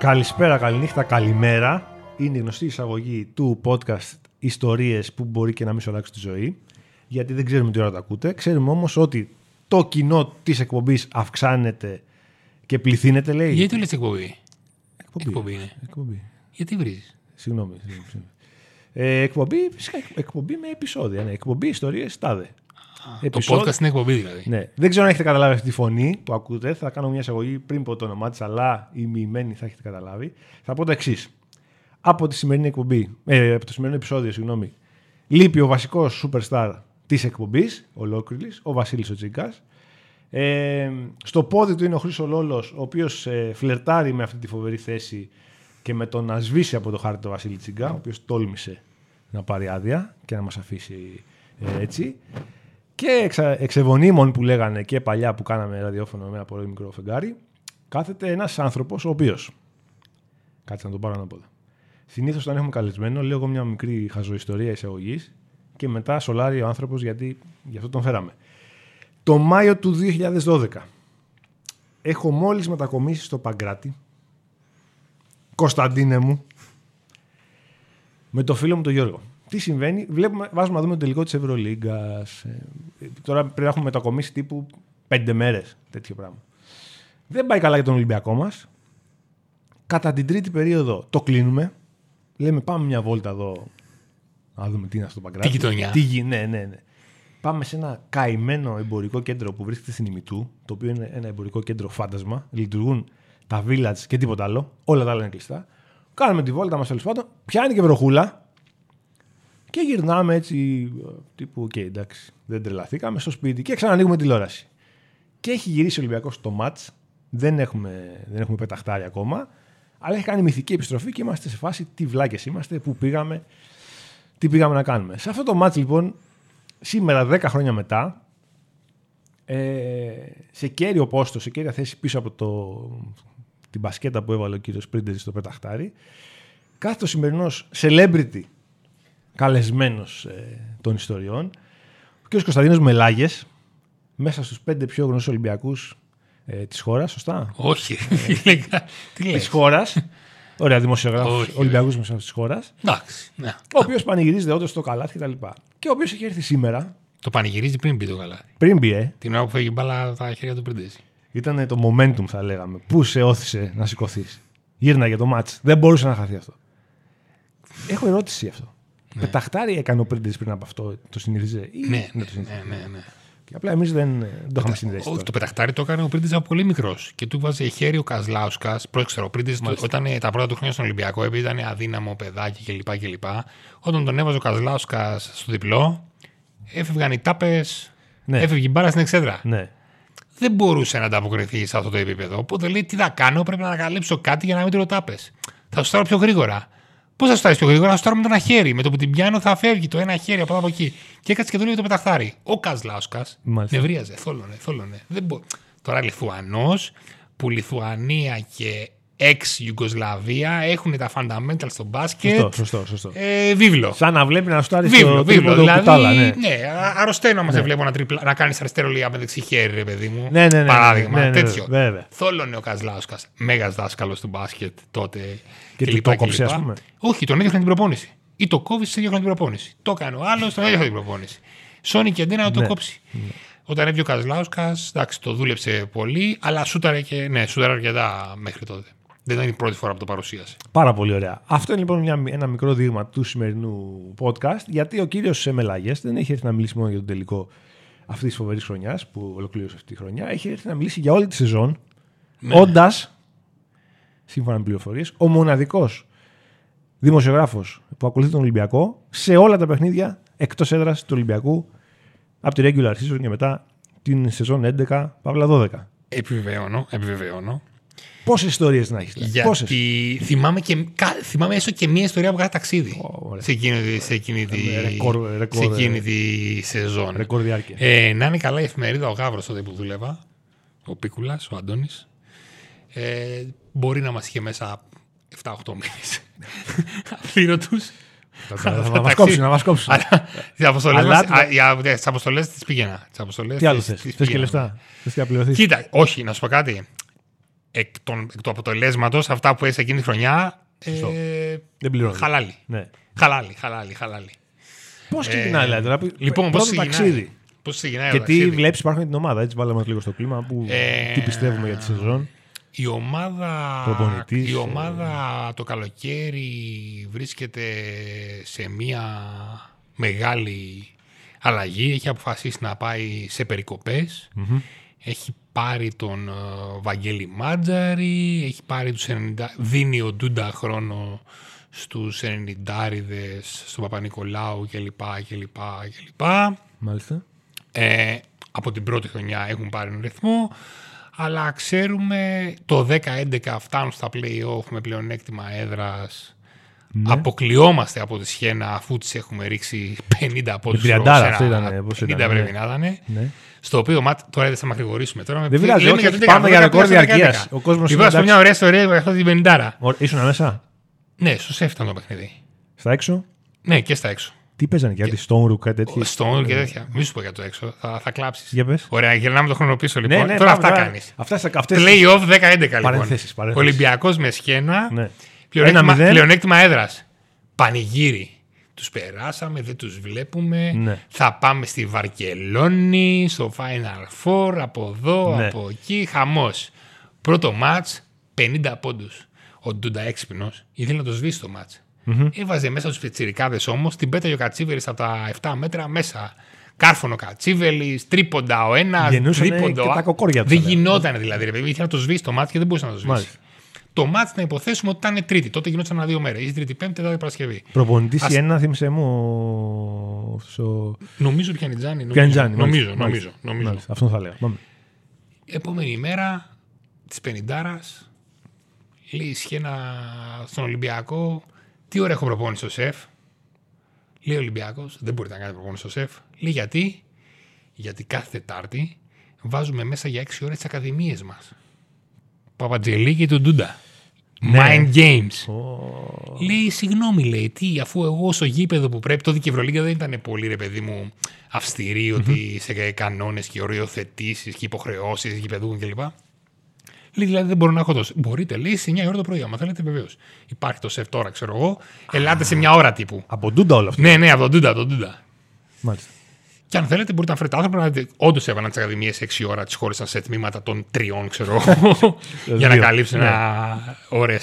Καλησπέρα, καληνύχτα, καλημέρα. Είναι η γνωστή εισαγωγή του podcast Ιστορίες που μπορεί και να μην σου αλλάξει τη ζωή. Γιατί δεν ξέρουμε τι ώρα τα ακούτε. Ξέρουμε όμως ότι το κοινό της εκπομπής αυξάνεται και πληθύνεται, λέει. Γιατί το λες εκπομπή; Εκπομπή. Εκπομπή είναι. Εκπομπή. Γιατί βρίζεις; Συγγνώμη. συγγνώμη, συγγνώμη. Ε, εκπομπή, φυσικά, εκπομπή με επεισόδια. Ναι. Εκπομπή ιστορίες τάδε. Το Επεισόδιο- podcast είναι εκπομπή δηλαδή. Ναι. Δεν ξέρω αν έχετε καταλάβει αυτή τη φωνή που ακούτε. Θα κάνω μια εισαγωγή πριν πω το όνομά της, αλλά η μοιημένη θα έχετε καταλάβει. Θα πω το εξής. Από τη σημερινή εκπομπή, ε, από το σημερινό επεισόδιο, συγγνώμη, λείπει ο βασικός superstar της εκπομπής, ολόκληρης, ο Βασίλης ο Τσίγκας. Ε, στο πόδι του είναι ο Χρήσο Λόλος, ο οποίος ε, φλερτάρει με αυτή τη φοβερή θέση και με το να σβήσει από το χάρτη τον Βασίλη Τσίγκα, ο οποίος τόλμησε να πάρει άδεια και να μας αφήσει ε, έτσι. Και εξα, εξεβονίμων που λέγανε και παλιά που κάναμε ραδιόφωνο με ένα πολύ μικρό φεγγάρι, κάθεται ένας άνθρωπος ο οποίος. Κάτσε να τον πάρω ανάποδα. Συνήθως όταν έχουμε καλεσμένο, λέω εγώ μια μικρή χαζοϊστορία εισαγωγής και μετά σολάρει ο άνθρωπος γιατί γι' αυτό τον φέραμε. Το Μάιο του 2012 έχω μόλις μετακομίσει στο Παγκράτη, Κωνσταντίνε μου, με το φίλο μου τον Γιώργο. Τι συμβαίνει, βλέπουμε, βάζουμε να δούμε το τελικό της Ευρωλίγκας. Ε, τώρα πρέπει να έχουμε μετακομίσει τύπου πέντε μέρες, τέτοιο πράγμα. Δεν πάει καλά για τον Ολυμπιακό μας. Κατά την τρίτη περίοδο το κλείνουμε. Λέμε πάμε μια βόλτα εδώ να δούμε τι είναι αυτό το Παγκράτη. Τι γειτονιά. Τι γι- ναι, ναι, ναι. Πάμε σε ένα καημένο εμπορικό κέντρο που βρίσκεται στην Ημιτού, το οποίο είναι ένα εμπορικό κέντρο φάντασμα. Λειτουργούν τα village και τίποτα άλλο. Όλα τα άλλα είναι κλειστά. Κάνουμε τη βόλτα μας τέλος πάντων. Πιάνει και βροχούλα. Και γυρνάμε έτσι. ε, Τύπου, οκ, εντάξει, δεν τρελαθήκαμε στο σπίτι και ξανανοίγουμε τηλεόραση. Και έχει γυρίσει ο Ολυμπιακός στο ματς. Δεν έχουμε, δεν έχουμε πεταχτάρει ακόμα. Αλλά έχει κάνει μυθική επιστροφή και είμαστε σε φάση τι βλάκες είμαστε, πού πήγαμε, τι πήγαμε να κάνουμε. Σε αυτό το ματς λοιπόν, σήμερα 10 χρόνια μετά, ε, σε καίριο πόστο, σε καίρια θέση πίσω από το, την μπασκέτα που έβαλε ο κύριος Πρίντεζης στο πεταχτάρι, κάθεται ο σημερινός celebrity καλεσμένος ε, των ιστοριών, ο κύριος Κωνσταντίνος Μελάγες, μέσα στους πέντε πιο γνωστούς Ολυμπιακούς ε, της χώρας, σωστά, Όχι. τι της λες. χώρας, ωραία δημοσιογράφος, Όχι, Ολυμπιακούς μέσα της χώρας, Εντάξει. ναι. ο οποίος πανηγυρίζεται όντως στο καλάθι κτλ. Και ο οποίος έχει έρθει σήμερα, Το πανηγυρίζει πριν μπει το καλά. πριν μπει, ε, Την ώρα που φεύγει η μπάλα από τα χέρια του πριντέζη. ήταν το momentum, θα λέγαμε. Πού σε όθησε να σηκωθείς. Γύρναγε το μάτς. Δεν μπορούσε να χαθεί αυτό. Έχω ερώτηση γι' αυτό. Πεταχτάρι έκανε ο Πρίντες πριν από αυτό, το συνήθιζε; Ή... Ναι, το συνήθιζε. ναι, ναι, ναι. Και απλά εμείς δεν, δεν το είχαμε συνδέσει. Όχι, τώρα. το πεταχτάρι το έκανε ο Πρίντεζ από πολύ μικρός. Και του βάζε χέρι ο Καζλάουσκα. Πρόξερα, ο Πρίντεζ όταν ε, τα πρώτα του χρόνια στον Ολυμπιακό, επειδή ήταν αδύναμο παιδάκι κλπ. κλπ. Όταν τον έβαζε ο Καζλάουσκα στο διπλό, έφευγαν οι τάπες, Ναι. έφευγε η μπάρα στην εξέδρα. Ναι. δεν μπορούσε να ανταποκριθεί σε αυτό το επίπεδο. Οπότε λέει: Τι θα κάνω, πρέπει να ανακαλύψω κάτι για να μην τρώω Θα σου πιο γρήγορα. Πώς θα σου πιο γρήγορα, θα σου με το ένα χέρι. Με το που την πιάνω θα φεύγει το ένα χέρι από εδώ από εκεί. Και έκατσε και το λέει το πεταχτάρι. Ο Καζλάουσκα Μάλιστα. νευρίαζε, θόλωνε, θόλωνε. Δεν μπο... Τώρα Λιθουανός, που Λιθουανία και ex-Ιουγκοσλαβία έχουν τα fundamentals στο μπάσκετ. Σωστό, σωστό, σωστό. Ε, βίβλο. Σαν να βλέπει να στάρει Βίβλο, στο βίβλο. τρίποντο Δηλαδή, κουτάλα. Ναι. ναι, α- αρρωσταίνω άμα σε βλέπω να, τριπλα, να κάνεις αριστερό λίγα με δεξί χέρι, ρε παιδί μου. Ναι, ναι, ναι, Παράδειγμα, ναι, ναι, ναι, τέτοιο. βέβαια. Θόλωνε ο Καζλάουσκα, μέγας δάσκαλος του μπάσκετ τότε. Και του λοιπά το και κόψε, λοιπά. ας πούμε. Όχι, τον έδιωχνε την προπόνηση. Ή το κόβει, σε έδιωχνε την προπόνηση. Το έκανε ο άλλος, τον έδιωχνε την προπόνηση. Σόνι και αντένα να το Ναι. κόψει. Όταν έβγαινε ο Καζλάουσκα, εντάξει, το δούλεψε πολύ, αλλά σούταρε και. Ναι, σούταρε αρκετά μέχρι τότε. Δεν ήταν η πρώτη φορά που το παρουσίασε. Πάρα πολύ ωραία. Αυτό είναι λοιπόν μια, ένα μικρό δείγμα του σημερινού podcast, γιατί ο κύριος Μελάγε δεν έχει έρθει να μιλήσει μόνο για τον τελικό αυτής της φοβερής χρονιάς που ολοκλήρωσε αυτή τη χρονιά. Έχει έρθει να μιλήσει για όλη τη σεζόν, Ναι. όντας, σύμφωνα με πληροφορίες, ο μοναδικός δημοσιογράφος που ακολουθεί τον Ολυμπιακό σε όλα τα παιχνίδια εκτός έδρας του Ολυμπιακού από τη regular season και μετά την σεζόν 11 παύλα 12. Επιβεβαιώνω, επιβεβαιώνω. Πόσες ιστορίες να έχεις. Πόσες; Γιατί θυμάμαι, και, κα- θυμάμαι έστω και μία ιστορία που έκανα ταξίδι ωραία. σε εκείνη, τη- σε εκείνη, τη, Ε, ρεκόρ, ρεκόρ, σε εκείνη ε, τη σεζόν. Ρεκόρ διάρκεια. Ε, να είναι καλά η εφημερίδα ο Γάβρος τότε που δούλευα, ο Πίκουλας, ο Αντώνης. Ε, μπορεί να μας είχε μέσα 7-8 μήνες αφήρωτους. Θα μας κόψουν, να μας κόψουν. Αλλά τις αποστολές, Αλλά- μας, α, για- τις αποστολές τις πήγαινα. Τις αποστολές Τι άλλο τις- θες; τις Θες και πήγαινα. λεφτά; Θες και απληρωθεί. Κοίτα, όχι, να σου πω κάτι. Εκ, των, εκ του αποτελέσματος, αυτά που έζησε εκείνη τη χρονιά. Σωστό. Ε, Δεν πληρώνεις. χαλάλι. Ναι. Χαλάλι, χαλάλι, χαλάλι. Πώς ξεκινάει, δηλαδή, τώρα, Λοιπόν, πώς πρώτο ξεκινάει; ταξίδι. Πώς ξεκινάει Και το τι ταξίδι; βλέπεις, υπάρχουν την ομάδα. Έτσι, βάλαμε λίγο στο κλίμα. Που, Ε, τι πιστεύουμε για τη σεζόν. Η ομάδα, Προπονητής, η ε. ομάδα το καλοκαίρι βρίσκεται σε μια μεγάλη αλλαγή. Έχει αποφασίσει να πάει σε περικοπες Έχει πάρει τον ε, Βαγγέλη Μάτζαρη, έχει πάρει τους 90, δίνει ο Ντούντα χρόνο στους 90 στον Παπα-Νικολάου κλπ. κλπ, κλπ. Μάλιστα. Ε, από την πρώτη χρονιά έχουν πάρει έναν ρυθμό, αλλά ξέρουμε το 10-11 φτάνουν στα play-off με πλεονέκτημα έδρας. Ναι. Αποκλειόμαστε από τη Σιένα αφού τις έχουμε ρίξει 50 πόντους. την σε τριαντάρα ένα- αυτό ήτανε, πώς 50 ήτανε, πρέπει ναι. να ήταν. Ναι. Στο οποίο μάτ, τώρα δεν θα μακρηγορήσουμε. Τώρα με Δεν πει- πειράζει, λέμε όχι, για το πάμε 11, για τώρα ρεκόρ πήγα στο διαρκείας. 11. Ο κόσμος Είπα είναι στο εντάξει. μια ωραία ιστορία για αυτό την 50. Ω, Ήσουν μέσα. Ναι, στο σεφ ήταν το παιχνίδι. Στα έξω; Ναι, και στα έξω. Τι παίζανε και κάτι Stone Rook, κάτι τέτοιο; Στον και τέτοια. Μη σου πω για το έξω. Θα, θα κλάψεις. Για πες. Ωραία, γυρνάμε το χρόνο πίσω λοιπόν. Ναι, ναι, τώρα πάμε, αυτά τώρα. κάνεις. Αυτές, αυτές, Play-off 10-11 λοιπόν. Παρενθέσεις, παρενθέσεις. Ολυμπιακός με σχένα. Ναι. Πλεονέκτημα, 1-0. πλεονέκτημα έδρας. Πανηγύρι. Τους περάσαμε, δεν τους βλέπουμε. Ναι. Θα πάμε στη Βαρκελόνη, στο Final Four, από εδώ, Ναι. από εκεί. Χαμός. Πρώτο ματ 50 πόντους. Ο Ντούντα έξυπνος ήθελε να το σβήσει το ματ. Έβαζε μέσα τους πετσυρικάδε όμως, την πέταγε ο Κατσίβελης από τα 7 μέτρα μέσα. Κάρφωνο Κατσίβελης, τρίποντα ο ένας, Γεννούσανε τρίποντα και ο τα κοκόρια τους, Δεν θα γινόταν δηλαδή, ρε παιδί. Ήθελε να το σβήσει το μάτι και δεν μπορούσε να το σβήσει. Μάλιστα. Το μάτς να υποθέσουμε ότι ήταν Τρίτη. Τότε γινόταν ένα δύο μέρες. Ή Τρίτη, Πέμπτη, Τετάρτη, Παρασκευή. Προπονητής Ας- η ένα, θύμισε μου. ο- στο- Νομίζω Πιανιτζάνη. Νομίζω, Πιανιτζάνη, νομίζω, μάλιστα, νομίζω, μάλιστα. νομίζω. Μάλιστα, Αυτό θα λέω. Πάμε. Επόμενη μέρα της Πενιντάρας λέει η Σχένα στον Ολυμπιακό. Τι ώρα έχω προπόνηση στο σεφ. Λέει ο Ολυμπιακός, δεν μπορείτε να κάνετε προπόνηση στο σεφ. Λέει γιατί; Γιατί κάθε Τετάρτη βάζουμε μέσα για 6 ώρες τις ακαδημίες μας. Παπατζελή και τον Ντούντα. Ναι. Mind games. Λέει, συγγνώμη, λέει, τι, αφού εγώ στο γήπεδο που πρέπει, τότε και η Ευρωλίγκα δεν ήταν πολύ, ρε παιδί μου, αυστηρή, ότι σε κανόνες και οριοθετήσεις και υποχρεώσεις γηπεδού κλπ. Λέει, δηλαδή δεν μπορώ να έχω το. Μπορείτε, λέει, σε 9 ώρα το πρωί, άμα θέλετε, βεβαίως. Υπάρχει το σεφ τώρα, ξέρω εγώ. Ελάτε σε μια ώρα τύπου. Από ντούντα όλο αυτό. Ναι, ναι, από τον Τούντα, από τον Τούντα. Μάλιστα. Και αν θέλετε, μπορείτε να φέρετε άνθρωπο να δείτε. Όντως έβαλαν τις ακαδημίες 6 ώρα, τις χώρισαν σε τμήματα των τριών, ξέρω εγώ, για να Δύο. καλύψουν Ναι. ένα ώρε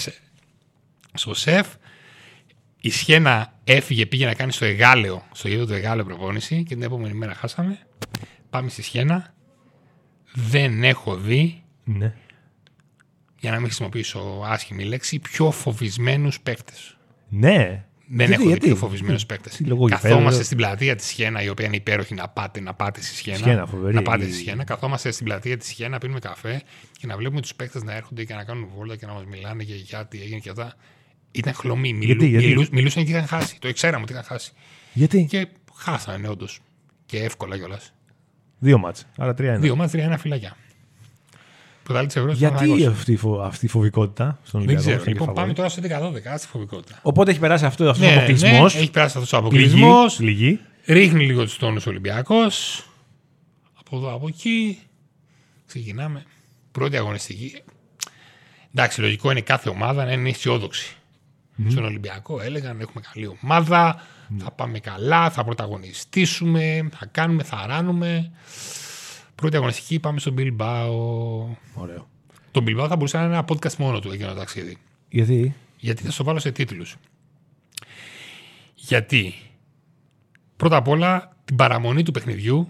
στο σεφ. Η Σχένα έφυγε, πήγε να κάνει στο Εγάλεο, στο γήπεδο του Εγάλεο προπόνηση και την επόμενη μέρα χάσαμε. Πάμε στη Σχένα. Δεν έχω δει, Ναι. για να μην χρησιμοποιήσω άσχημη λέξη, πιο φοβισμένους παίκτες. Ναι. Δεν Γιατί, έχω δει γιατί; πιο φοβισμένους παίκτες. τι λόγο Καθόμαστε γηπέδου; στην πλατεία της Σιένα, η οποία είναι υπέροχη να πάτε, να πάτε στη Σιένα. Σιένα, φοβερή. Να πάτε στη Σιένα. Καθόμαστε στην πλατεία της Σιένα, πίνουμε καφέ και να βλέπουμε τους παίκτες να έρχονται και να κάνουν βόλτα και να μας μιλάνε για γιατί έγινε και αυτά. Ήταν χλωμή. Μιλού, Γιατί, γιατί; μιλού- μιλούσαν και είχαν χάσει. Το ξέραμε ότι είχαν χάσει. Γιατί; Και χάσανε όντως. Και εύκολα κιόλας. Δύο μάτς. Άρα τρία είναι. Δύο μάτς, τρία ένα φυλακιά. Πρωτάλληλη τη Ευρώπη. Γιατί αυτή, η φο- αυτή η φοβικότητα στον Δεν Ολυμπιακό. ξέρω. αυτή η Λοιπόν, πάμε φαβορή; τώρα στο 11-12, στη φοβικότητα. Οπότε έχει περάσει αυτό αυτός ο Ναι, αποκλεισμός. ναι, έχει περάσει αυτός ο αποκλεισμός. Λυγή. Ρίχνει λίγο τους τόνους ο Ολυμπιακός. Από εδώ, από εκεί. Ξεκινάμε. Πρώτη αγωνιστική. Εντάξει, λογικό είναι κάθε ομάδα να είναι αισιόδοξη. Στον Ολυμπιακό έλεγαν έχουμε καλή ομάδα, θα πάμε καλά, θα πρωταγωνιστήσουμε, θα κάνουμε, θα ράνουμε. Πρώτη αγωνιστική πάμε στον Bilbao. Ωραίο. Το Bilbao θα μπορούσε να είναι ένα podcast μόνο του εκείνο το ταξίδι. Γιατί; Γιατί θα στο βάλω σε τίτλους. Γιατί πρώτα απ' όλα την παραμονή του παιχνιδιού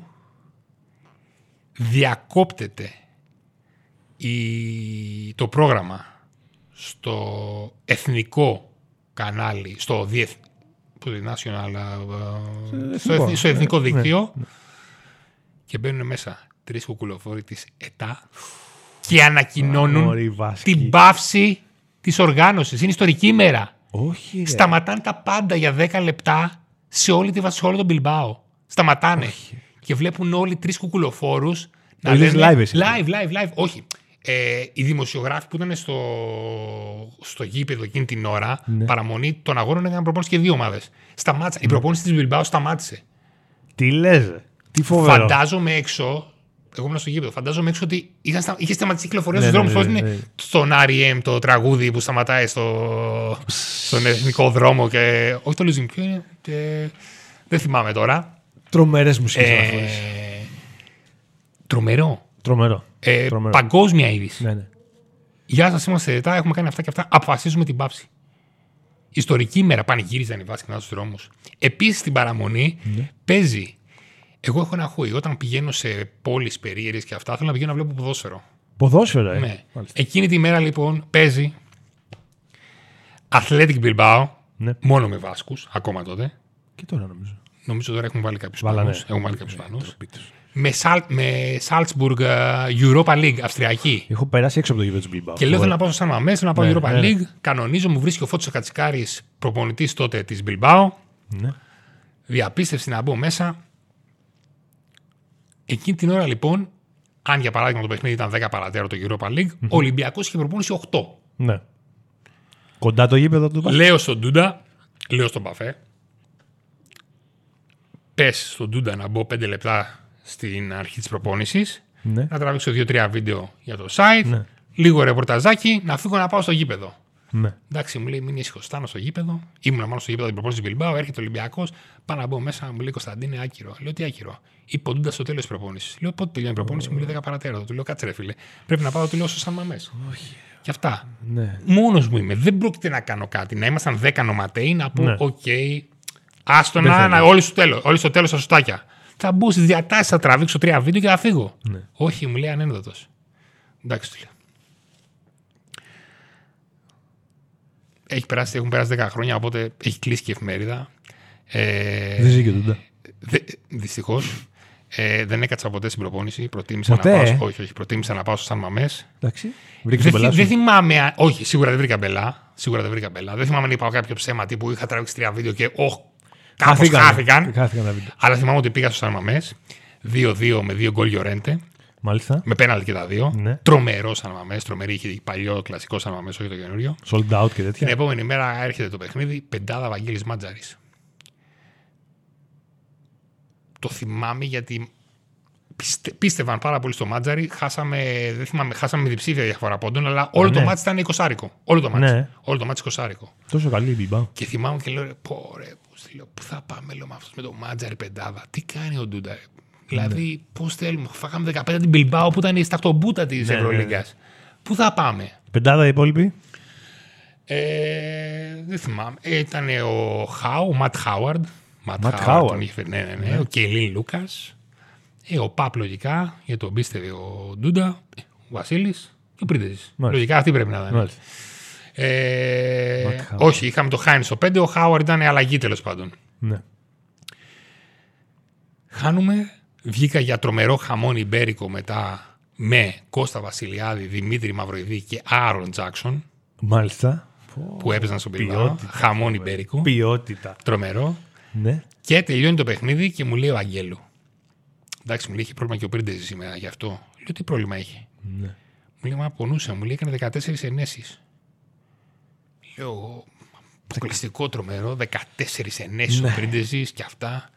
διακόπτεται η, το πρόγραμμα στο εθνικό κανάλι, στο διεθ, πώς είναι, national, ε, στο, εθνικό. εθνικό, στο εθνικό Ναι, δίκτυο και μπαίνουν μέσα τρεις κουκουλοφόροι της ΕΤΑ και ανακοινώνουν Μωρή Βάσκη. την πάυση της οργάνωσης. Είναι ιστορική ημέρα. Όχι. ρε. Σταματάνε τα πάντα για 10 λεπτά σε όλη τη σε όλο τον Μπιλμπάο. Σταματάνε. Και βλέπουν όλοι τρεις κουκουλοφόρους να Το είδες λένε. live εσύ. live, live, live. Όχι. Ε, οι δημοσιογράφοι που ήταν στο, στο γήπεδο εκείνη την ώρα, Ναι. παραμονή των αγώνων έκαναν προπόνηση και δύο ομάδες. Σταμάτησαν. Η προπόνηση της Μπιλμπάο σταμάτησε. Τι λες. ρε. Τι φοβερό. Φαντάζομαι έξω, Εγώ ήμουν στο γήπεδο. Φαντάζομαι έξω ότι είχαν στα... είχες σταματήσει κυκλοφορία Ναι, στους ναι, δρόμους. ναι, Πώς ναι, είναι ναι. στον REM το τραγούδι που σταματάει στο... στον εθνικό δρόμο και. Όχι το Losing ποιο είναι. Και... Δεν θυμάμαι τώρα. Τρομερές μουσικές Ε, αναφορέ. τρομερό. Τρομερό. Ε, Τρομερό. παγκόσμια είδηση. Ναι, ναι. Γεια σας, είμαστε ρετά, έχουμε κάνει αυτά και αυτά. Αποφασίζουμε την πάυση. Ιστορική ημέρα πανηγύριζαν οι βάσκοι στου δρόμους. Επίσης στην παραμονή Ναι. παίζει. Εγώ έχω ένα χούι. Όταν πηγαίνω σε πόλεις περίεργες και αυτά, θέλω να πηγαίνω να βλέπω ποδόσφαιρο. Ποδόσφαιρο, ε. Ναι. Μάλιστα. Εκείνη τη μέρα λοιπόν παίζει Athletic Bilbao, Ναι. μόνο με Βάσκους, ακόμα τότε. Και τώρα νομίζω. Νομίζω τώρα έχουν βάλει κάποιους Βάλανε. Ισπανούς. Έχουν βάλει κάποιους Ισπανούς. Ντροπή τους. Με, Σαλ, με Salzburg ε, Europa League, Αυστριακή. Έχω περάσει έξω από το γήπεδο του Bilbao. Και λέω θέλω να πάω στο Σαν Μαμέ, θέλω να πάω Ναι, Europa ναι. League. Κανονίζω, μου βρίσκει ο Φώτης ο Κατσικάρης, προπονητής τότε της Bilbao. Ναι. Διαπίστευση να μπω μέσα. Εκείνη την ώρα λοιπόν, αν για παράδειγμα το παιχνίδι ήταν 10 παρατέρα το Europa League, ο Ολυμπιακός είχε προπόνηση 8. ναι. Κοντά το γήπεδο του Bilbao. Λέω στον Ντούντα, λέω στον Παφέ, πες στον Ντούντα να μπω 5 λεπτά στην αρχή της προπόνησης, Ναι. να τραβήξω 2-3 βίντεο για το site, Ναι. λίγο ρεπορταζάκι, να φύγω να πάω στο γήπεδο. Ναι. Εντάξει, μου λέει μην ήσυχο. Φτάνω στο γήπεδο. Ήμουν μάλλον στο γήπεδο την προπόνηση του Μπιλμπάου. Έρχεται ο Ολυμπιακός. Πάω να μπω μέσα. Μου λέει Κωνσταντίνε, άκυρο. Λέω τι άκυρο. Είπε ο Ντούντα στο τέλος της προπόνησης. Λέω πότε τελειώνει η προπόνηση. Μου λέει 10 παρατέρα. Του λέω κάτσε ρε φίλε. Πρέπει να πάω, του λέω στο Σαν Μαμές. Όχι. Και αυτά. Ναι. Μόνος μου είμαι. Δεν πρόκειται να κάνω κάτι. Να ήμασταν 10 νοματέοι να πω: Ναι. Οκ, άστο Δεν να, θέλω. να όλοι στο τέλος. Όλοι στο τέλος τα σωστάκια. Θα μπω στις διατάσεις, θα τραβήξω τρία βίντεο και θα φύγω. Ναι. Όχι, μου λέει ανένδοτος. Εντάξει, του λέω. Έχει περάσει, έχουν περάσει 10 χρόνια, οπότε έχει κλείσει και η εφημερίδα. Ε, Δεν ζει και τούτα. Δυστυχώς. Ε, δεν έκατσα ποτέ στην προπόνηση. Προτίμησα Ποτέ, να πάω, ε; όχι, όχι, προτίμησα να πάω στο Σαν Μαμές. Εντάξει. Βρήκες Δεν, τον θυ- πελάτη. δεν σου. θυμάμαι. αν- Όχι, σίγουρα δεν βρήκα μπελά. Σίγουρα δεν βρήκα μπελά. Δεν θυμάμαι αν είπα κάποιο ψέμα τύπου είχα τραβήξει τρία βίντεο και όχ, κάπως Χάθηκαν. χάθηκαν. Χάθηκαν τα βίντεο. Αλλά θυμάμαι ότι πήγα στο Σαν Μαμές. 2-2 με δύο γκολ Γιορέντε. Μάλιστα. Με πέναλτι και τα δύο. Ναι. Τρομερός Σαν Μαμές. Τρομερή είχε παλιό κλασικό Σαν Μαμές, όχι το καινούριο. Sold out και Την τέτοια. επόμενη μέρα έρχεται το παιχνίδι. Πεντάδα Βαγγέλης Μάτζαρης. Το θυμάμαι γιατί πιστε, πίστευαν πάρα πολύ στο Μάτζαρη. Χάσαμε, δεν θυμάμαι, χάσαμε με διψήφια διαφορά πόντων, αλλά όλο το ναι. μάτς ήταν 20. Όλο το μάτς. Ναι. Όλο το μάτς 20. Τόσο καλή η Bilbao. Και θυμάμαι και λέω, ρε, πω ρε, πώς τη λέω, πού θα πάμε λέω, με αυτός με το Μάτζαρη πεντάδα. Τι κάνει ο Ντούντα. ρε. Δηλαδή, πώς θέλουμε. Φάγαμε 15 την Μπιλμπάου που ήταν η στακτομπούτα της Ναι, ναι, Ευρωλίγκας. Πού θα πάμε; Πεντάδα οι υπόλοιποι; Ε, δεν θυμάμαι. Ε, ήταν ο Χάου, ο Ματ Χάουαρντ. Ματ Matt Χάουαρντ Howard. τον είχε φέρει, ναι, ναι, ναι. Ο Κέιλιν Λούκας. Ε, ο Παπ λογικά, για τον πίστευε ο Ντούντα. ε, Ο Βασίλης και ο Πρίντεζη. Λογικά αυτοί πρέπει να ήταν. Μάλιστα. Ε, Matt Howard. όχι, είχαμε το Χάιν στο 5. Ο Χάουαρντ ήταν αλλαγή τέλος πάντων. Ναι. Χάνουμε. Βγήκα για τρομερό χαμόνι Μπέρικο μετά με Κώστα Βασιλιάδη, Δημήτρη Μαυροειδή και Άρον Τζάξον Μάλιστα. που έπαιζαν στον Πιλμπάο. Ποιότητα. Χαμόνι Μπέρικο. Ποιότητα. Τρομερό. Ναι. Και τελειώνει το παιχνίδι και μου λέει ο Αγγέλου. Εντάξει, μου λέει: Έχει πρόβλημα και ο Πρίντεζης σήμερα γι' αυτό. Λέω: Τι πρόβλημα έχει; ναι. Μου λέει: Μα πονούσε. Μου λέει: Έκανε 14 ενέσεις. Λέω: Αποκλειστικό τρομερό. 14 ενέσεις ο Πρίντεζης και αυτά.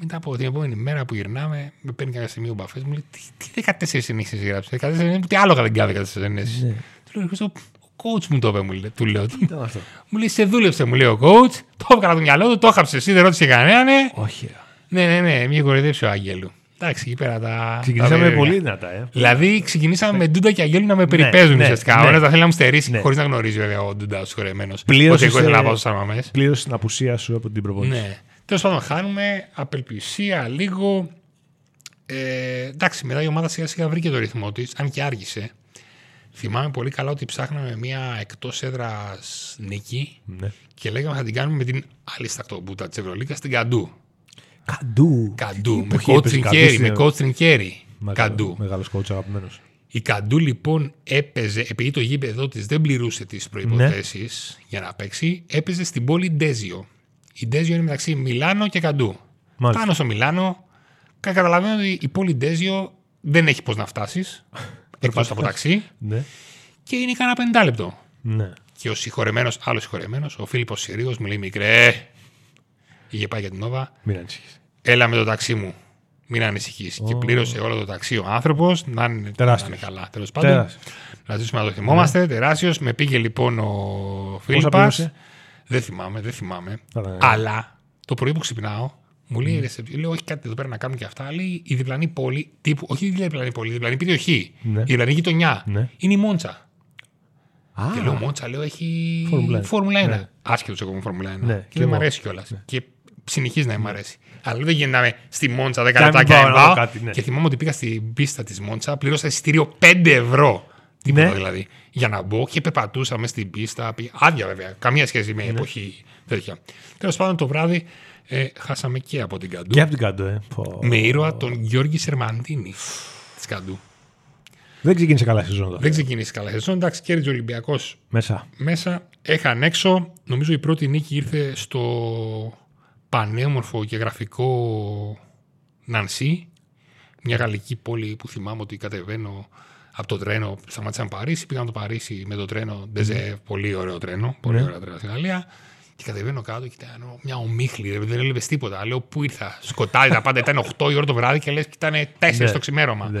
Μετά από την επόμενη μέρα που γυρνάμε, με παίρνει κάποια στιγμή ο Μπαφές, μου λέει: Τι, τι 14 ενέσει γράψες. 14 ενέσει, τι άλλο δεν κάνει 14 ενέσει. Ναι. Του λέω: «Χριστό, Ο coach μου το είπε, μου λέει. Του λέω. Ήταν αυτό; Μου λέει: Σε δούλεψε, μου λέει ο coach. Το έβγαλα το μυαλό του, το έχαψε εσύ, δεν ρώτησε κανέναν. Ναι. Όχι. ρε. Ναι, ναι, ναι, μια κοροϊδεύση ο Άγγελου. Εντάξει, εκεί πέρα τα. τα Ξεκινήσαμε περίεργα. πολύ δυνατά, ε. Δηλαδή, ξεκινήσαμε με Ντούντα και Αγγέλου να με περιπέζουν ναι, ουσιαστικά. ναι. Ο ένας θα θέλει να μου στερήσει Ναι. χωρίς να γνωρίζει βέβαια ο Ντούντα ο συγχωρεμένο. Πλήρωσες, Ότι εγώ ήθελα ε, να πάω στου αρμαμέ. Πλήρωσες την απουσία σου από την προπόνηση. Ναι. Τέλος πάντων, χάνουμε απελπισία λίγο. Ε, εντάξει, μετά η ομάδα σιγά σιγά βρήκε το ρυθμό της, αν και άργησε. Θυμάμαι πολύ καλά ότι ψάχναμε μια εκτός έδρας νίκη Ναι. και λέγαμε θα την κάνουμε με την άλλη στακτομπούτα της Ευρωλίκα στην Καντού. Καντού. Καντού. Που Με είχε έπαιζε coaching Καντού carry. στην- Με coaching carry. Μεγάλο- Καντού. Μεγάλος coach αγαπημένος. Η Καντού λοιπόν έπαιζε, επειδή το γήπεδο της δεν πληρούσε τις προποθέσει για να παίξει, έπαιζε στην πόλη Ντέζιο. Η Ντέζιο είναι μεταξύ Μιλάνο και Καντού. Μάλιστα. Πάνω στο Μιλάνο, κα- καταλαβαίνω ότι η πόλη Ντέζιο δεν έχει πώς να φτάσεις εκτό από ταξί Ναι. και είναι κανένα 50 λεπτό. Ναι. Και ο συγχωρεμένος, άλλος συγχωρεμένος, ο Φίλιππος Συρίγο, μου λέει μικρέ. Είχε πάει για την Νόβα. Μην ανησυχείς. Έλα με το ταξί μου. Μην ανησυχήσει. Και πλήρωσε όλο το ταξί ο άνθρωπος. Να είναι, να Τεράστιος. είναι καλά. Τέλος πάντων. Τεράστιος. Να ζήσουμε να το θυμόμαστε. Τεράστιος. Με πήγε λοιπόν ο Φίλιππας. Πλήρωσε; Δεν θυμάμαι, δεν θυμάμαι. Καλά, ναι. Αλλά το πρωί που ξυπνάω, μου λέει mm. λέω: Όχι κάτι εδώ πέρα να κάνουν και αυτά. Λέει η διπλανή πόλη, τύπου, όχι η διπλανή πόλη, η διπλανή περιοχή. Ναι. Η διπλανή γειτονιά. Ναι. Είναι η Μόντσα. Α, Και λέω: Μόντσα, λέω, έχει Φόρμουλα ένα. Φόρμουλα 1. Ναι. Άσχετος εγώ με Φόρμουλα 1. Ναι, και και δεν μου εγώ. αρέσει κιόλας. Και συνεχίζει να μου αρέσει. Αλλά δεν γίνεται στη Μόντσα 10 Και να λεπτά μην και πάω να να πάω. δω κάτι, ναι. Και θυμάμαι ότι πήγα στην πίστα της Μόντσα, πλήρωσα εισιτήριο 5 ευρώ. Τίποτα Ναι. δηλαδή. Για να μπω και περπατούσα μέσα στην πίστα. Πη- Άδεια βέβαια. Καμία σχέση Ναι. με εποχή τέτοια. Τέλος πάντων το βράδυ ε, χάσαμε και από την Καντού. Και από την κάτω, ε. Πω. Με ήρωα τον Γιώργη Σερμαντίνη της Καντού. Δεν ξεκίνησε καλά η σεζόν εδώ. Δεν ξεκίνησε καλά η σεζόν. Εντάξει, κέρδιζε ο Ολυμπιακός Μέσα. μέσα. Έχαν έξω. Νομίζω η πρώτη νίκη ήρθε στο πανέμορφο και γραφικό Νανσί. Μια γαλλική πόλη που θυμάμαι ότι κατεβαίνω από το τρένο. Σταμάτησαν Παρίσι, πήγαν το Παρίσι με το τρένο. Ντεζέ, πολύ ωραίο τρένο. Πολύ Ναι. ωραίο τρένο στην Γαλλία. Και κατεβαίνω κάτω και ήταν μια ομίχλη, ρε, δεν έλειπε τίποτα. Λέω πού ήρθα. Σκοτάδι τα πάντα, ήταν 8 η ώρα το βράδυ και λες και ήταν 4 Ναι. το ξημέρωμα. Ναι.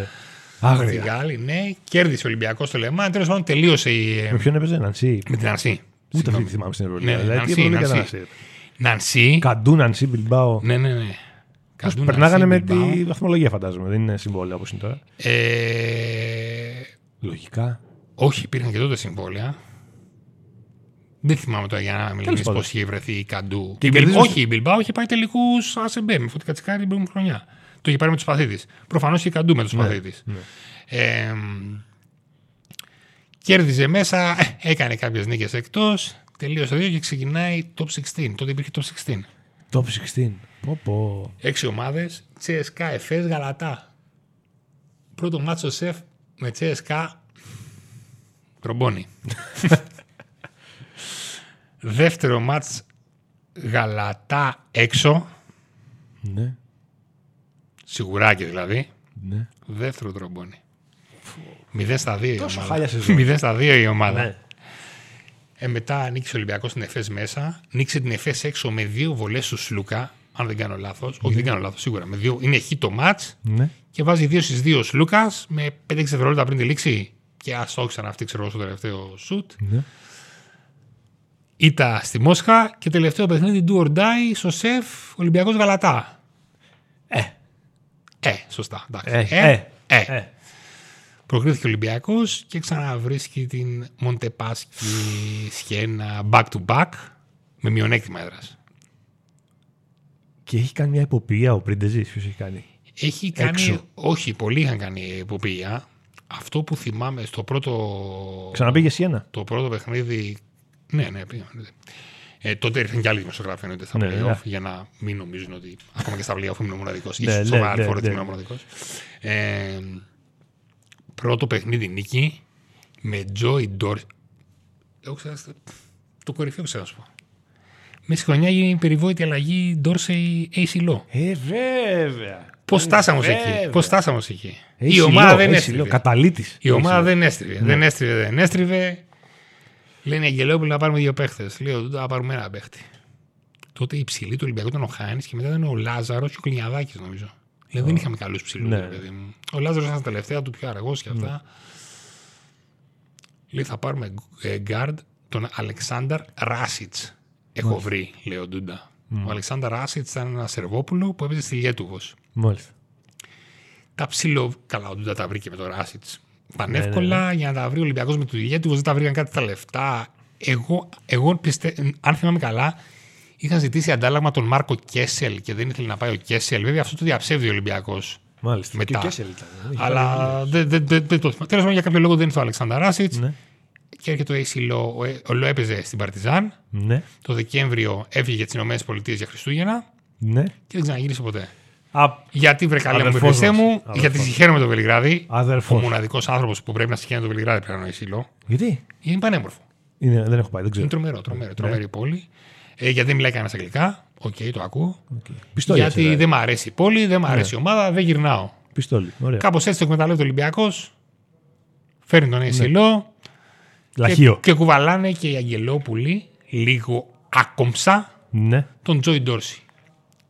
Στη Άγρια. Γάλλη, ναι, κέρδισε ο Ολυμπιακός στο Λεμάν. Τέλος πάντων τελείωσε η. ε, Με ποιον έπαιζε, Νανσί; με την Νανσί. Ούτε αυτή τη θυμάμαι στην Ευρωλίγα. Ναι, Δηλαδή, Νανσί, τι Ευρωλίγα Νανσί. ήταν αυτή. Νανσί. Καντού, Νανσί, Μπιλμπάο. Ναι, ναι, ναι. Καντού, Περνάγανε με Νανσί, Μπιλμπάο. τη βαθμολογία, φαντάζομαι. Δεν είναι συμβόλαια όπως είναι τώρα. Ε, Λογικά. όχι, υπήρχαν και τότε συμβόλαια. Δεν θυμάμαι τώρα για να μιλήσουμε πάντων. πώς είχε βρεθεί η Καντού. Και Η Μπιλ- κερδίζουν- Όχι, η Μπιλμπάου είχε πάει τελικούς ΑΣΕΜΠΕ με φωτικά τσικάρι την προηγούμενη χρονιά. Το είχε πάρει με τους παθήτη. Προφανώς και η Καντού με τους Ναι, παθήτη. Ε, κέρδιζε μέσα, ε, έκανε κάποιες νίκες εκτός. Τελείωσε το 2 και ξεκινάει top 16. Τότε υπήρχε top 16. Top 16. Πω, πω. Έξι ομάδες. Τσέσκα, Εφέ, Γαλατά. Πρώτο μάτσο σεφ με Τσέσκα. Τρομπόνι. Δεύτερο μάτς Γαλατά έξω. Ναι. Σιγουράκι δηλαδή. ναι. Δεύτερο τρομπόνι. 0 στα 2 η Τόσο ομάδα. χάλια σεζόν. 0 στα 2 η ομάδα. Ναι. Ε, μετά νίκησε ο Ολυμπιακός στην Εφές μέσα. Νίκησε την Εφές έξω με δύο βολές του Σλούκα. Αν δεν κάνω λάθος. Όχι, δεν κάνω λάθος, σίγουρα. Με δύο, είναι χ το ματ Ναι. Και βάζει 2 στις 2 ο Σλούκα με 5-6 δευτερόλεπτα πριν τη λήξη. Και αστόχησαν αυτοί, ξέρω εγώ, στο τελευταίο σουτ. ναι. Ήτα στη Μόσχα και τελευταίο παιχνίδι του or die στο σεφ Ολυμπιακός Γαλατά. Ε. Ε, σωστά. Εντάξει. Ε, Ε, ε, ε. ε. Προκρίθηκε ο Ολυμπιακός και ξαναβρίσκει την Μοντεπάσκι Σχένα back to back με μειονέκτημα έδρας. Και έχει κάνει μια υποποιία ο Πρίντεζης. Ποιος έχει κάνει. Έχει κάνει. Έξω. Όχι, πολλοί είχαν κάνει υποποιία. Αυτό που θυμάμαι στο πρώτο. Ξαναπήγε Σιένα. Το πρώτο παιχνίδι. Ναι, ναι, πήγα. ναι. Ε, τότε ήρθαν και άλλοι δημοσιογράφοι εννοείται στα Ναι, playoff ναι. για να μην νομίζουν ότι ακόμα και στα playoff ήμουν μοναδικός. Ναι, σω ναι, σοβαρά ναι, φορά ναι. ήμουν μοναδικός. Ε, πρώτο παιχνίδι νίκη με Joy Dorsey. Εγώ ξέρω, το κορυφαίο ξέρω να σου πω. Μέσα στη χρονιά γίνει η περιβόητη αλλαγή Dorsey AC Law. Ε, βέβαια. Πώς φτάσαμε ως Βέβαια. εκεί. Πώς φτάσαμε ως εκεί; Έχει η ομάδα λόγο, δεν έχει έστριβε. λόγο. Καταλήτης. Η Έχει ομάδα λόγο. δεν έστριβε. Δεν έστριβε, δεν έστριβε. Λένε οι Αγγελόπουλοι να πάρουμε δύο παίχτες. Λέω τότε να πάρουμε ένα παίχτη. Τότε η ψηλή του Ολυμπιακού ήταν ο Χάνης και μετά ήταν ο Λάζαρος και ο Κλινιαδάκης νομίζω. Δηλαδή δεν είχαμε καλούς ψηλούς. Ναι. παιδί μου. Ο Λάζαρος ήταν στα τελευταία του πιο αργός και αυτά. Λέει θα πάρουμε ε, guard τον Αλεξάνδρ Ράσιτς. Έχω βρει, λέει ο Ντούντα. Ο Αλεξάνδρ Ράσιτ ήταν ένας Σερβόπουλο που έπαιζε στη Γέτουγο. Μάλιστα. Τα ψηλό. Καλά, ο Ντούντα τα βρήκε με το Ράσιτ. Πανεύκολα για να τα βρει ο Ολυμπιακός με το Γέτουγο, δεν τα βρήκαν κάτι τα λεφτά. Εγώ, εγώ πιστε... αν θυμάμαι καλά, είχαν ζητήσει αντάλλαγμα τον Μάρκο Κέσελ και δεν ήθελε να πάει ο Κέσελ. Βέβαια αυτό το διαψεύδει ο Ολυμπιακός. Μάλιστα. Μετά. Και ο Κέσελ ήταν. Είχε Αλλά πάρει- δεν δεν- δεν- δεν το θυμάμαι. Τέλος πάντων, για κάποιο λόγο δεν ήρθε ο Αλεξάνδρα Ράσιτ Ναι. Και έρχεται ο AC Λο. Ο, ο Λο έπαιζε στην Παρτιζάν. Ναι. Το Δεκέμβριο έφυγε για τις ΗΠΑ για Χριστούγεννα Ναι. και δεν ξαναγύρισε ποτέ. Α, Γιατί βρε καλέ μου Αδερφός Χριστέ μας. μου, Αδερφός. γιατί σιχαίνομαι το Βελιγράδι. Ο αδερφός. μοναδικός άνθρωπος που πρέπει να σιχαίνεται το Βελιγράδι πρέπει να είναι ο Έισι Λο. Γιατί; Είναι πανέμορφο. Είναι, δεν έχω πάει, δεν ξέρω. Είναι τρομερό, τρομερό, τρομερή πόλη. Ε, γιατί δεν μιλάει κανένας αγγλικά. Οκ, το ακούω. Okay. Πιστόλι. γιατί έτσι, δεν μ' αρέσει η πόλη, δεν μ' αρέσει η ομάδα, δεν γυρνάω. Πιστόλι. Ωραία. Κάπως έτσι το εκμεταλλεύεται ο Ολυμπιακός. Φέρνει τον Ισηλό. Και, Λαχείο. και κουβαλάνε και οι Αγγελόπουλοι λίγο άκομψα Ναι. τον Τζόι Ντόρση.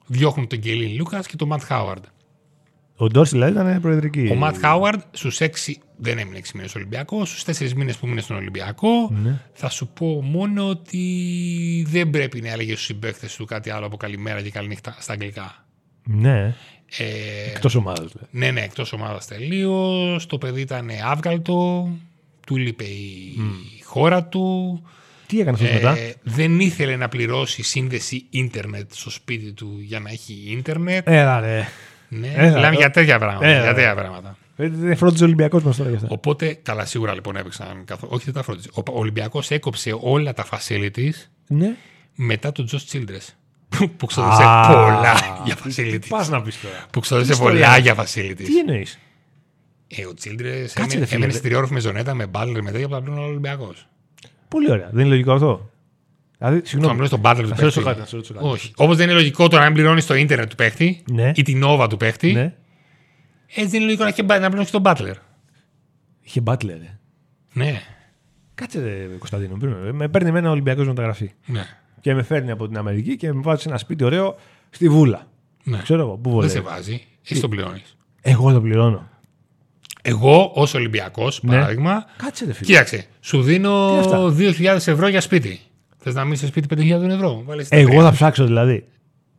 Διώχνουν τον Γκέλιν Λούκας και τον Ματ Χάουαρντ. Ο Ντόρση δηλαδή ήταν προεδρική. Ο Ματ Χάουαρντ στους 6 δεν έμεινε 6 μήνες Ολυμπιακό. Στους 4 μήνες που μείνε στον Ολυμπιακό, Ναι. θα σου πω μόνο ότι δεν πρέπει να έλεγε στους συμπαίκτες του κάτι άλλο από καλημέρα και καληνύχτα στα αγγλικά. Ναι, Ε, εκτός ομάδας. Δηλαδή. ναι, ναι, εκτός ομάδας τελείως. Το παιδί ήταν άβγαλτο. Του λείπε η χώρα του. Τι έκανε αυτός μετά; Ε, δεν ήθελε να πληρώσει σύνδεση ίντερνετ στο σπίτι του για να έχει ίντερνετ. Έλα ρε. ναι, έλα, μιλάμε ε, για τέτοια πράγματα. έλα, για ε. τέτοια πράγματα. Ε, Δεν φρόντιζε ο Ολυμπιακός μας τώρα γι' αυτά. Οπότε, καλά, σίγουρα λοιπόν έπαιξαν. Καθό... Όχι, δεν τα φρόντιζε. Ο Ολυμπιακός έκοψε όλα τα facilities Ναι. μετά τον Josh Childress. Που- που ξόδεψε Α, πολλά για τι- facilities. Τι πας να πεις τώρα. Που ξόδεψε Τι πολλά ιστορία. για facilities. Τι εννοείς; Ε, ο Childress Κάτσε, έμενε, ρε φίλε, έμενε δε- στη τριόροφη με ζωνέτα, με μπάλερ, με τέτοια που τα πλήρωνε ο Ολυμπιακός. Πολύ ωραία. Δεν είναι λογικό αυτό; Δηλαδή, Να συγγνώμη. μιλώ στον μπάτλερ του Να σε ρωτήσω παίχτη. κάτι, να σε ρωτήσω κάτι. Όχι. Όπως δεν είναι λογικό τώρα να πληρώνεις το ίντερνετ του παίχτη Ναι. ή την όβα του παίχτη, Ναι. έτσι δεν είναι λογικό να, έχει μπα- να πληρώνεις τον μπάτλερ. Είχε μπάτλερ. ρε. Ναι. Κάτσε ρε Κωνσταντίνο. περίμενε. Με παίρνει εμένα Ολυμπιακός μεταγραφή. ναι. Και με φέρνει από την Αμερική και με βάζει σε ένα σπίτι ωραίο στη Βούλα. ναι. Ξέρω εγώ, πού Δεν σε βολεύει. βάζει. Εσύ τον πληρώνεις. Εγώ το πληρώνω. Εγώ ως Ολυμπιακός, Ναι. παράδειγμα, Κάτσε ρε φίλε. κοίταξε, σου δίνω Τι αυτά; 2.000 ευρώ για σπίτι. Θες να μείνεις σε σπίτι 5.000 ευρώ; Βάλεις τα Εγώ τρία. θα ψάξω δηλαδή.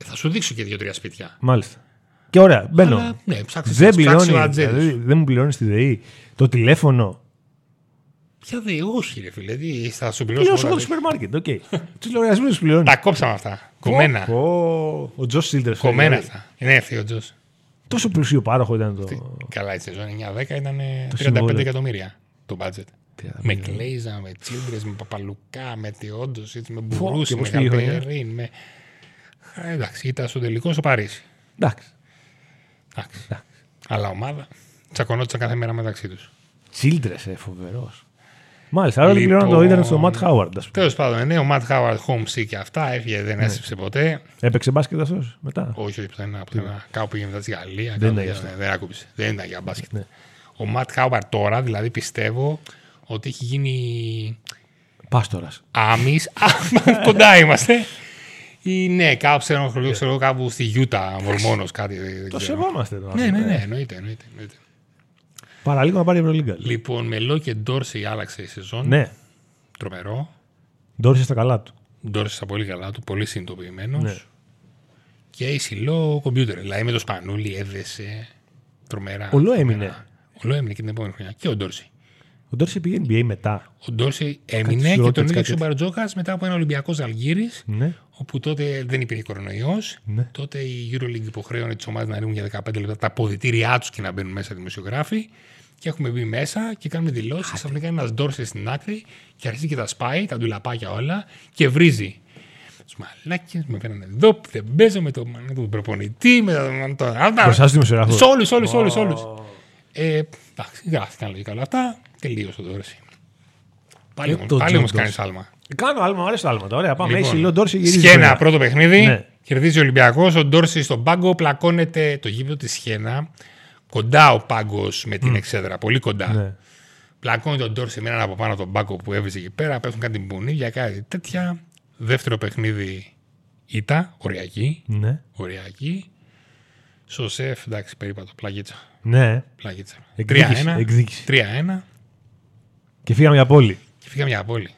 θα σου δείξω και δύο-τρία σπίτια. Μάλιστα. Και ωραία, μπαίνω. Αλλά, ναι, ψάξε. Δεν ψάξε πληρώνει. ο Ατζέλης. Δηλαδή, δεν μου πληρώνεις τη ΔΕΗ. Το τηλέφωνο. Ποια δε, όχι, ρε φίλε. Τι, θα σου πληρώσω. Πληρώσω όλα, εγώ το ρε. σούπερ μάρκετ. Οκ. Τους λογαριασμούς τους πληρώνει. Τα κόψαμε αυτά. Κομμένα. Πω, Ο Τζος Τσίλντρες. Κομμένα αυτά. Είναι ευθύ ο Τζος. Τόσο πλουσιοπάροχο ήταν το. Καλά, η σεζόν 9-10 ήταν 35 συμβόλαιο. εκατομμύρια το budget. 30 Με Κλέιζα, με Τσίλντρες, με Παπαλουκά, με Τεόντοσιτς, με Πω, Μπουρούση, και με πώς πήγε η χρονιά; Χαλπερίν. Με... Α, Εντάξει, ήταν στο τελικό στο Παρίσι. Εντάξει. Εντάξει. Αλλά ομάδα τσακωνόντουσαν κάθε μέρα μεταξύ τους. Τσίλτρε, ε, φοβερός. Μάλιστα, άρα δεν Λοιπόν. πληρώνω το ίντερνετ στο Ματ Χάουαρντ. ας πούμε. Τέλος πάντων, ναι, ο Ματ Χάουαρτ Home και αυτά έφυγε, δεν έστειψε ποτέ. Έπαιξε μπάσκετ αυτός μετά. Όχι, όχι, πουθενά. πουθενά. Κάπου πήγε μετά στη Γαλλία. Δεν κάπου ήταν για πήγε- δεν άκουψε. Δεν ήταν για μπάσκετ. Ναι. Ο Ματ Χάουαρτ τώρα, δηλαδή πιστεύω ότι έχει γίνει Πάστορας. Άμι. Κοντά είμαστε. Ή ναι, κάπου, ξέρω, ξέρω, κάπου στη Γιούτα, μορμόνος κάτι. δεν Το ξέρω. σεβόμαστε τώρα. Ναι, ναι, ναι, εννοείται. εννοείται, εννοείται. Παραλίγο να πάρει η Ευρωλίγκα. Λοιπόν, με Λό και Ντόρσεϊ άλλαξε η σεζόν. Ναι, Τρομερό. ντόρισε στα καλά του. Ντόρσεϊ στα πολύ καλά του, πολύ συνειδητοποιημένος. Ναι. Και η Σιλό κομπιούτερ. Δηλαδή με το Σπανούλι έδεσε τρομερά. Ο Λό έμεινε. τρομερά. Ο Λό έμεινε και την επόμενη χρονιά. Και ο Ντόρσεϊ. Ο Ντόρισε πήγε NBA μετά. Ο Ντόρσεϊ σου έμεινε και ρώτησε τον κάτι έδειξε ο έτσι. Μπαρτζόκα μετά από ένα Ολυμπιακός Αλγύρης, Ναι. όπου τότε δεν υπήρχε κορονοϊός. Ναι. Τότε η Euroleague υποχρέωνε τις ομάδες να ρίχνουν για 15 λεπτά τα αποδητήριά τους και να μπαίνουν μέσα δημοσιογράφοι. Και έχουμε μπει μέσα και κάνουμε δηλώσεις. Ξαφνικά ένας Ντόρσεϊ στην άκρη και αρχίζει και τα σπάει, τα ντουλαπάκια όλα και βρίζει. Τους μαλάκες με φέρνανε εδώ, που δεν παίζω με τον με τον προπονητή, με τον. με τον- Μπροστά στους δημοσιογράφους. Σε όλους, όλους, όλους. όλους. Ε, εντάξει, γράφτηκαν λογικά όλα αυτά. Τελείωσε το Ντόρσεϊ. Πάλι, Ε, όμως- το πάλι Τζον όμως Ντόρσεϊ. κάνει άλμα. Κάνω άλμα, μου αρέσει το άλμα. Ωραία, πάμε. Λοιπόν, Έχει ο Ντόρσεϊ γυρίζει. Σιένα, πέρα. πρώτο παιχνίδι. Ναι. Κερδίζει ο Ολυμπιακός. Ο Ντόρσεϊ στον πάγκο. Πλακώνεται το γήπεδο της Σιένα. Κοντά ο πάγκος με την εξέδρα. Πολύ κοντά. Ναι. Πλακώνεται ο Ντόρσεϊ με έναν από πάνω τον πάγκο που έβριζε εκεί πέρα. Πέφτουν κάτι μπουνίδια, κάτι τέτοια. Δεύτερο παιχνίδι ήττα. Οριακή. Ναι. Οριακή. Σοσέφ, εντάξει, περίπατο. Πλαγίτσα. Ναι. Πλαγίτσα. Εκδίκηση, 3-1. Εκδίκηση. 3-1. Και φύγαμε για πόλη. Και φύγαμε για πόλη.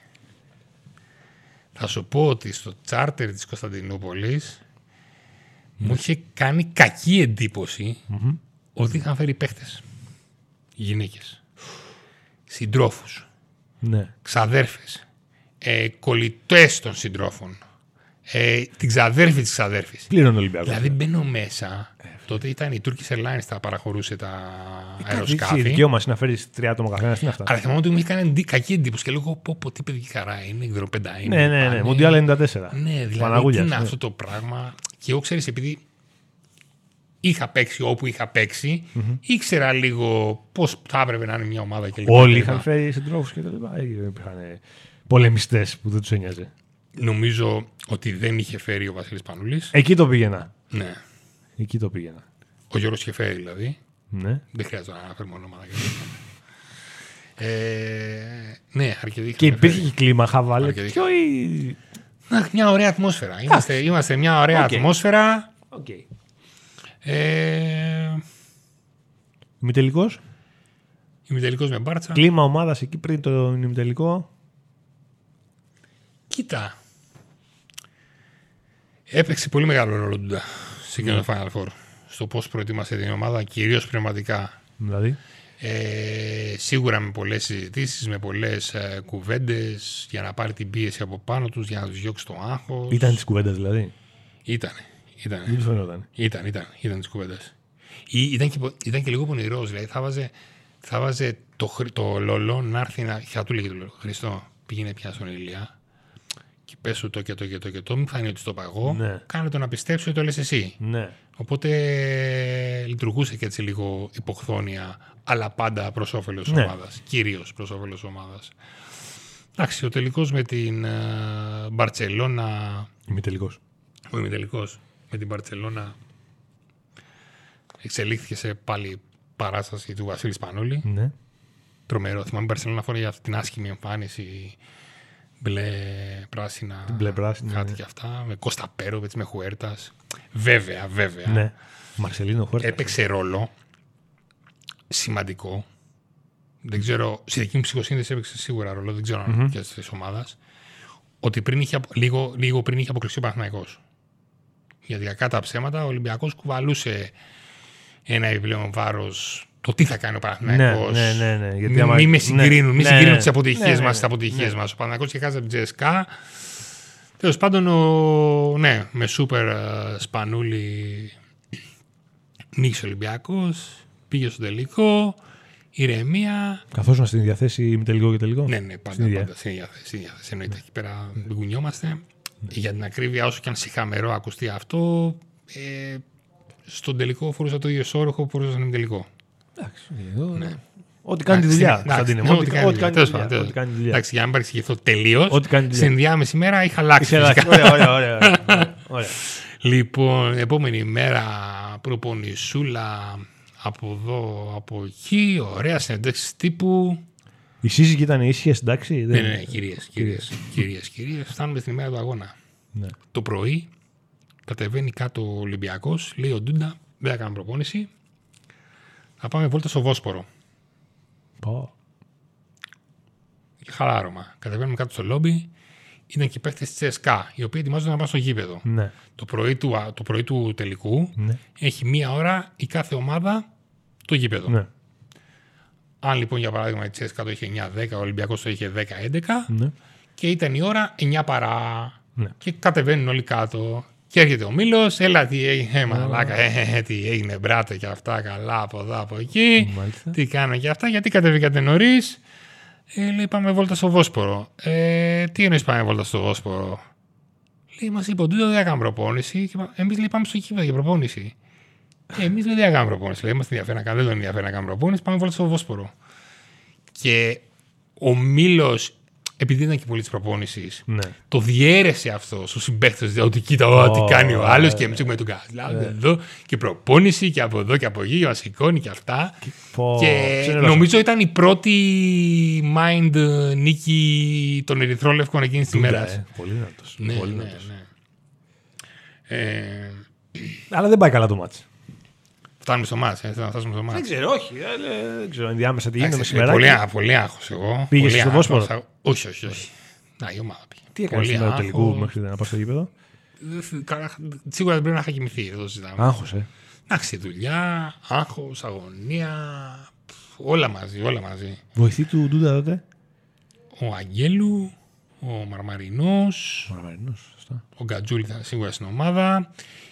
Θα σου πω ότι στο τσάρτερ της Κωνσταντινούπολης μου είχε κάνει κακή εντύπωση ότι είχαν φέρει παίχτες. Γυναίκες. Συντρόφους. Ναι. Ξαδέρφες. Ε, κολλητές των συντρόφων. Ε, την ξαδέρφη της ξαδέρφης. Πλήρωνε ο Ολυμπιακός. Δηλαδή μπαίνω μέσα. τότε ήταν η Turkish Airlines τα παραχωρούσε τα Κάτι αεροσκάφη. δικαίωμα είναι να φέρεις τρία άτομα καθένας. Τι είναι αυτά; Αλλά θυμάμαι ότι μου είχε κάνει εντι- κακή εντύπωση και λέγω πω, πω τι παιδική χαρά είναι, δεν ξέρω, πεντά είναι. Ναι, ναι, ναι. πάνε. Μοντιάλ 94. Ναι, δηλαδή Παναγούλιας, τι είναι ναι. αυτό το πράγμα. Και εγώ ξέρεις, επειδή είχα παίξει όπου είχα παίξει, ήξερα λίγο πώς θα έπρεπε να είναι μια ομάδα κλπ. Όλοι κλπ. είχαν φέρει συντρόφους και τα λοιπά. Ή Υπήρχαν πολεμιστές που δεν τους ένοιαζε. Νομίζω ότι δεν είχε φέρει ο Βασίλης Σπανούλης. Εκεί το πήγαινα. Ναι. Εκεί το πήγαινα. Ο Γιώργος είχε φέρει δηλαδή. Ναι. Δεν χρειάζεται να αναφέρουμε ονόματα. και τέτοια. ε, ναι, αρκετοί Και είχαν υπήρχε φέρει. και κλίμα χαβάλε. Αρκετή. Ποιο ή. Να, μια ωραία ατμόσφαιρα. Είμαστε, είμαστε μια ωραία Οκ. ατμόσφαιρα. Οκ. Ε, Ημιτελικός; Ημιτελικός με μπάρτσα. Κλίμα ομάδας εκεί πριν το ημιτελικό. Κοίτα. Έπαιξε πολύ μεγάλο ρόλο του σε εκείνο το Final Four. Στο πώς προετοίμασε την ομάδα, κυρίως πνευματικά. Δηλαδή; Ε, σίγουρα με πολλές συζητήσεις, με πολλές ε, κουβέντες για να πάρει την πίεση από πάνω τους, για να τους διώξει το άγχος. Ήταν της κουβέντας δηλαδή; Ήταν. Ήταν. Δεν φαινόταν. Ήταν, ήταν, ήταν της κουβέντας. Ήταν, και, ήταν και λίγο πονηρός. Δηλαδή θα βάζε, θα βάζε το, χρ- το λολό να έρθει να. Θα του λέγε το λολό. Χριστό, πήγαινε πια στον Ηλία. Και πες σου το και το και το και το. Μην φανεί ότι στο παγώ. Ναι. Κάνε το να πιστέψει ότι το λες εσύ. Ναι. Οπότε λειτουργούσε και έτσι λίγο υποχθόνια, αλλά πάντα προς όφελος Ναι. ομάδας. Κυρίως προς όφελος ομάδας. Εντάξει, ο τελικός με την ε, Μπαρσελόνα. Ημιτελικό. Ο ημιτελικό με την Μπαρσελόνα εξελίχθηκε σε πάλι παράσταση του Βασίλη Σπανούλη. Ναι. Τρομερό. Θυμάμαι η Μπαρσελόνα φοράει αυτή την άσχημη εμφάνιση. Μπλε, πράσινα. μπλε πράσινα, Κάτι ναι. και αυτά. Με Κώστα Πέροβετ, με Χουέρτας. Βέβαια, βέβαια. ναι. Μαρσελίνο Χουέρτας. έπαιξε ρόλο σημαντικό. Δεν ξέρω, στη δική μου ψυχοσύνθεση έπαιξε σίγουρα ρόλο, δεν ξέρω αν και της ομάδας. Ότι πριν είχε, απο- λίγο, λίγο πριν είχε αποκλειστεί ο Παναθηναϊκός. Γιατί κακά τα ψέματα, ο Ολυμπιακός κουβαλούσε ένα επιπλέον βάρος το τι θα κάνει ο Παναθηναϊκός. Ναι, ναι, ναι, ναι, γιατί Μη, άμα- μη με ναι, συγκρίνουν, μη ναι, συγκρίνουν ναι. τι αποτυχίες Ναι, ναι, μα ναι. στι αποτυχίες Ναι. μας. Ο Παναθηναϊκός και χάσει από την Τζέσκα. Τέλος πάντων, ο, ναι, με σούπερ ε, σπανούλι νίκησε ο Ολυμπιακός, πήγε στο τελικό, ηρεμία. Καθώς να στην διαθέσει ημιτελικό και τελικό; Ναι, ναι, πάντα, Στην ίδια. πάντα στην ίδια θέση, στην ίδια θέση. Εννοείται εκεί πέρα δεν κουνιόμαστε. Για την ακρίβεια, όσο και αν συχαμερό ακουστεί αυτό, ε, στον τελικό φορούσα το ίδιο σώροχο που φορούσα στον τελικό. Εντάξει, εδώ- Ό,τι κάνει τη Εντάξει, δουλειά. εντάξει, Κωνσταντίνε μου, ναι, Ό,τι ό,τι ό,τι κάνει τη τέλος δουλειά. πάντων, Ό,τι κάνει τη δουλειά. Εντάξει, για να μην παρεξηγηθώ τελείως. Ό,τι κάνει τη δουλειά. Στην διάμεση μέρα είχα αλλάξει. Είσαι φυσικά. εντάξει. Ωραία, ωραία, ωραία. ωραία. Ωραία. Λοιπόν, επόμενη μέρα προπονησούλα από εδώ, από εκεί, ωραία συνεντεύξει τύπου. Οι σύζυγοι ήταν ήσυχε, εντάξει. Ναι, δεν- ναι, ναι, κυρίες, κυρίες, κυρίες, κυρίες. Φτάνουμε στην ημέρα του αγώνα. Ναι. Το πρωί κατεβαίνει κάτω ο Ολυμπιακός, λέει ο Ντούντα, δεν θα κάνω προπόνηση. Θα πάμε βόλτα στο Βόσπορο. Πω. Και χαλάρωμα. Κατεβαίνουμε κάτω στο λόμπι. Ήταν και παίχτε της ЦΣΚΑ, οι οποίοι ετοιμάζονται να πάνε στο γήπεδο. Ναι. Το πρωί του, α, το πρωί του τελικού Ναι. έχει μία ώρα η κάθε ομάδα το γήπεδο. Ναι. Αν λοιπόν για παράδειγμα η ЦΣΚΑ το είχε 9-10, ο Ολυμπιακός το είχε 10-11 Ναι. και ήταν η ώρα 9 παρά. Ναι. Και κατεβαίνουν όλοι κάτω. Και έρχεται ο Μήλος, έλα τι έγινε, ε, μαλάκα, ε, ε, ε, τι έγινε, μπράτε και αυτά, καλά από εδώ από εκεί. Μάλιστα. Τι κάνω και αυτά, γιατί κατεβήκατε νωρίς; Ε, λέει, πάμε βόλτα στο Βόσπορο. Ε, τι εννοείς πάμε βόλτα στο Βόσπορο; Λέει, μας είπε ο Ντούτο δεν έκανα προπόνηση. Εμείς λέει πάμε στο κήπεδο για προπόνηση. Και εμείς δεν έκανα προπόνηση. Λέει, είμαστε ενδιαφέρον να κάνουμε, δεν τον ενδιαφέρει να κάνουμε προπόνηση, πάμε βόλτα στο Βόσπορο. Και ο Μήλος, επειδή ήταν και πολύ της προπόνησης, Ναι. το διέρεσε αυτό στους συμπαίκτες. Ότι κοίτα, oh, τι κάνει ο άλλος ε, και εμείς έχουμε τον Κασλάβ εδώ και προπόνηση και από εδώ και από εκεί και μας σηκώνει και αυτά. Πω. Και Ξενερώσαμε. νομίζω ήταν η πρώτη mind ε, νίκη των Ερυθρόλευκων εκείνης της Ντούντα, μέρα. ε. Πολύ δυνατός. Ναι, Πολύ ναι, δυνατός. ναι. Ε, Αλλά δεν πάει καλά το μάτς. Φτάνουμε στο μάτς, ε, θέλω να φτάσουμε στο μάτς. ξέρω, όχι. ε, Δεν ξέρω ενδιάμεσα τι γίνεται Εντάξει, με πολύ, σήμερα. α- πολύ άγχος εγώ. Πήγες Πολύ στο άγχος. Βόσπορο; Όχι, όχι, όχι. Να, η ομάδα πήγε. Τι έκανες Πολύ σήμερα το τελικού άγχος. μέχρι να πάω στο γήπεδο; Δεν θυ- καλά, Σίγουρα δεν πρέπει να είχα κοιμηθεί, δεν το συζητάμε. Άγχος, ε. Εντάξει, δουλειά, άγχος, αγωνία, πφ, όλα μαζί, όλα μαζί. Βοηθή του Ντούντα τότε; Ο Αγγέλου, ο Μαρμαρινός, Μαρμαρινός, σωστά. ο Γκατζούλη ήταν σίγουρα στην ομάδα.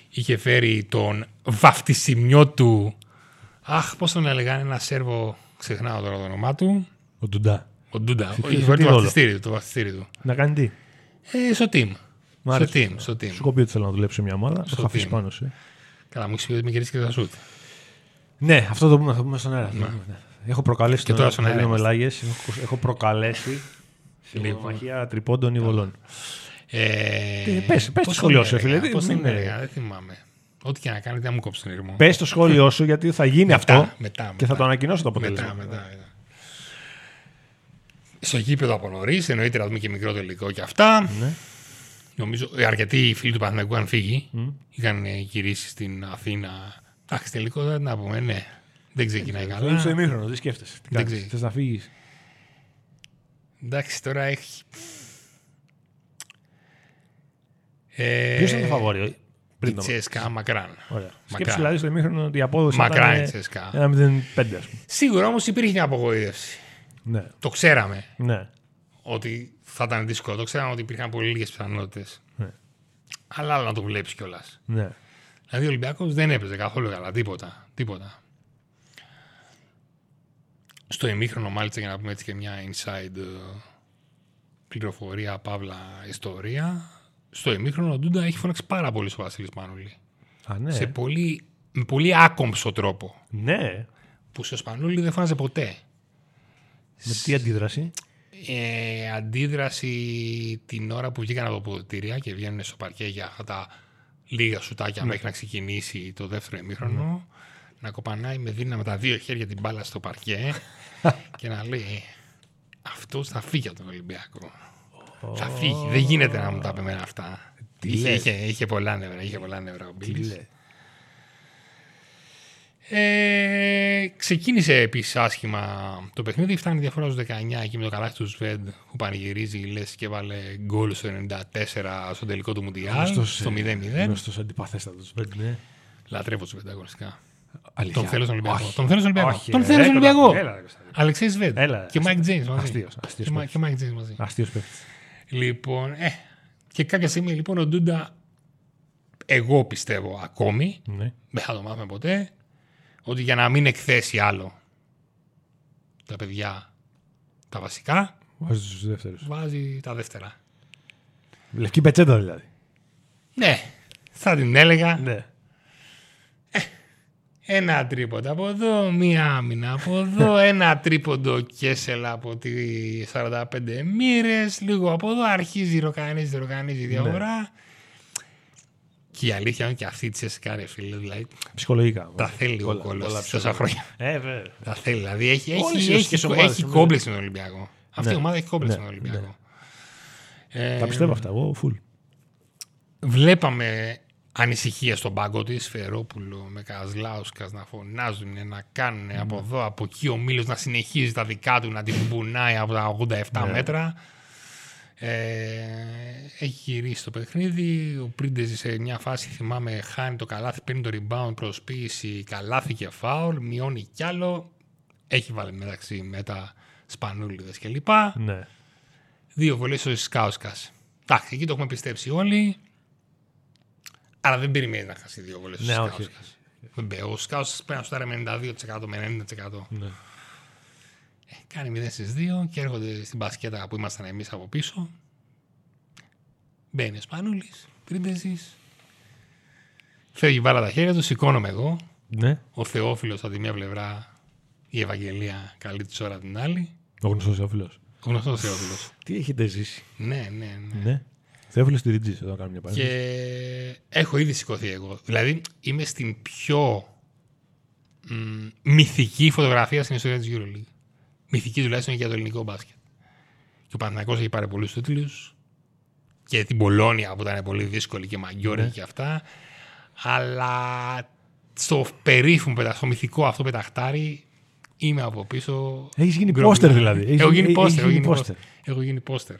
Είχε φέρει τον βαφτισιμιό του. Αχ, πώς τον έλεγαν, ένα Σέρβο, ξεχνάω τώρα το όνομά του. Ο Ντούντα. Ο Ντούντα. τι- Είχε τι φέρει το ρόλο; βαφτιστήρι του. Το βαφτιστήρι του. Να κάνει τι; Ε, στο team. Μ' Στο άρεσε. team, στο team. Σου έχω πει ότι θέλω να δουλέψω σε μια ομάδα. Το Στο έχω αφήσει team. πάνω σου. Καλά, μου έχεις πει ότι με κερδίσει και τα σουτ. Ναι, αυτό το πούμε, θα πούμε στον αέρα. Ναι. Έχω προκαλέσει Και τώρα στον αέρα με είμαστε. Λάγες. Έχω, έχω προκαλέσει σε Λοιπόν. μονομαχία τριπώντων ή βολών. Ε, Τι, πες- πες πώς το σχόλιο τον σου, έλεγα, φίλε, Πώς μην τον είναι. έλεγα, δεν θυμάμαι. Ό,τι και να κάνει, δεν μου κόψει τον ήρμο. Πες το σχόλιο σου γιατί θα γίνει Μετά, αυτό μετά, και μετά. θα το ανακοινώσω το Μετά, αποτέλεσμα. μετά, μετά. Στο γήπεδο από νωρίς, εννοείται να δούμε και μικρό τελικό και αυτά. Ναι. Νομίζω ε, αρκετοί φίλοι του Παναθηναϊκού είχαν φύγει. Είχαν ε, γυρίσει στην Αθήνα. Εντάξει, τελικό δεν να πούμε, ναι. Δεν ξεκινάει Είναι καλά. στο ημίχρονο, τι σκέφτεσαι. Τι Δεν κάνεις, ξέρεις. θες να φύγεις. Εντάξει, τώρα έχει. Ε, Ποιος ήταν το φαβόρι Η πριν το Τσέσκα μακράν. Ωραία. Σκέψου Μακράν. δηλαδή στο ημίχρονο ότι η απόδοση Μακράν η ήταν Τσέσκα. ένα 0-5 ας πούμε. Σίγουρα όμως υπήρχε μια απογοήτευση. Ναι, Το ξέραμε ναι. ότι θα ήταν δύσκολο. Το ξέραμε ότι υπήρχαν πολύ λίγες πιθανότητες. Ναι. Αλλά άλλο να το βλέπεις κιόλας. ναι. Δηλαδή ο Ολυμπιακός δεν έπαιζε καθόλου καλά. Τίποτα. τίποτα. Στο ημίχρονο, μάλιστα, για να πούμε έτσι και μια inside ε, πληροφορία, παύλα ιστορία. Στο ημίχρονο ο Ντούντα έχει φωνάξει πάρα πολύ στο Βασίλης Σπανούλη. Α, ναι. Σε πολύ, με πολύ άκομψο τρόπο. Ναι. Που στο Σπανούλη δεν φώναζε ποτέ. Με τι αντίδραση; ε, αντίδραση την ώρα που βγήκαν από τα ποδητήρια και βγαίνουν στο παρκέ για αυτά τα λίγα σουτάκια μέχρι να ξεκινήσει το δεύτερο ημίχρονο. Να κοπανάει με δύναμη με τα δύο χέρια την μπάλα στο παρκέ και να λέει αυτός θα φύγει από τον Ολυμπιακό. Θα φύγει. Δεν γίνεται να μου τα πει εμένα αυτά. Τι Είχε, λες; είχε, είχε πολλά νεύρα. Είχε πολλά νεύρα ο Τι Μπίλης. λέει. Ε, ξεκίνησε επίσης άσχημα το παιχνίδι. Φτάνει η διαφορά στους 19 εκεί με το καλάθι του Σβεντ που πανηγυρίζει λες και έβαλε γκολ στο 94 στο τελικό του Μουντιάλ. Γνωστός, Στο ε, 0-0. Γνωστός αντιπαθέστατος. Ναι. Λατρεύω τον Σβεντ αγωνιστικά. Αλήθεια. Τον θέλω στον Ολυμπιακό. Όχι. Τον θέλω στον Ολυμπιακό. Όχι, Τον ρε, θέλω στον έλα, Ολυμπιακό. έλα, ρε, Κωνσταντίνε. Αλεξέι Σβεντ. Έλα, Και Μάικ Τζέιμς μαζί. Αστείος, αστείος Και Μα- παίκτης. Και Μάικ Τζέιμς μαζί. Αστείος παίκτης. Λοιπόν, ε, και κάποια στιγμή λοιπόν ο Ντούντα, εγώ πιστεύω ακόμη, Ναι. δεν θα το μάθουμε ποτέ, ότι για να μην εκθέσει άλλο τα παιδιά τα βασικά, Βάζει τους δεύτερους. βάζει τα δεύτερα. Λευκή πετσέτα δηλαδή. Ναι, θα την έλεγα Ναι. Ένα τρίποντο από εδώ, μία άμυνα από εδώ, ένα τρίποντο κέσελα από τη 45 μοίρες, λίγο από εδώ, αρχίζει, ροκανίζει, ροκανίζει η διαφορά. Και η αλήθεια είναι και αυτή η τσέσκα, ρε φίλε, δηλαδή Ψυχολογικά. τα θέλει ο Πολλά- κόλλος πολλά τόσα ψυχολογικά. χρόνια. Ε, βέβαια. Τα θέλει, δηλαδή έχει, Όλες έχει, οι έχει, ρωσικές ομάδες, έχει ναι. κόμπλεξ στον Ολυμπιακό. Αυτή Ναι. η ομάδα έχει κόμπλεξ Ναι, στον Ολυμπιακό. Ε, Τα πιστεύω αυτά. Εγώ, full. Βλέπαμε ανησυχία στον πάγκο της, Φερόπουλο με Καζλάουσκας να φωνάζουν, να κάνουν από εδώ, από εκεί ο Μήλος να συνεχίζει τα δικά του, να την μπουνάει από τα 87 Ναι. μέτρα. Ε, έχει γυρίσει το παιχνίδι. Ο Πρίντεζης σε μια φάση, θυμάμαι, χάνει το καλάθι, παίρνει το rebound, προσποίηση, καλάθι και φάουλ, μειώνει κι άλλο. Έχει βάλει μεταξύ με τα σπανούλιδες κλπ. Ναι. Δύο βολές ο Σκάουσκας. Εντάξει, εκεί το έχουμε πιστέψει όλοι. Αλλά δεν περιμένεις να χάσει δύο βολές Ναι, ο όχι. Σκάουσκας. Δεν πέ- Ο Σκάουσκας πρέπει να σουτάρει με 92% με 90%. ναι. Ε, κάνει 0 στις 2 και έρχονται στην μπασκέτα που ήμασταν εμείς από πίσω. Μπαίνει ο Σπανούλης, Πρίντεζης. Φεύγει βάλα τα χέρια του, σηκώνομαι εγώ. Ναι. Ο Θεόφιλος από τη μία πλευρά, η Ευαγγελία καλή της ώρα την άλλη. Ο γνωστός Θεόφιλος. Ο γνωστός Θεόφιλος. Τι έχετε ζήσει. ναι, ναι, ναι. Ναι. Θεόφιλος στη Ριτζής. Εδώ κάνω μια παρένθεση. Και έχω ήδη σηκωθεί εγώ. Δηλαδή είμαι στην πιο μ, μυθική φωτογραφία στην ιστορία της EuroLeague. Μυθική τουλάχιστον για το ελληνικό μπάσκετ. Και ο Παναθηναϊκός έχει πάρει πολλούς τίτλους και την Πολώνια που ήταν πολύ δύσκολη και μαγκιόρη Ναι. και αυτά. Αλλά στο περίφημο, πετα- στο μυθικό αυτό πεταχτάρι είμαι από πίσω. Έχεις γίνει γκρόμπι. πόστερ δηλαδή. Έχεις- Έχω γίνει έχεις πόστερ. έχω γίνει γίνει πόστερ. πόστερ. Έχω γίνει πόστερ.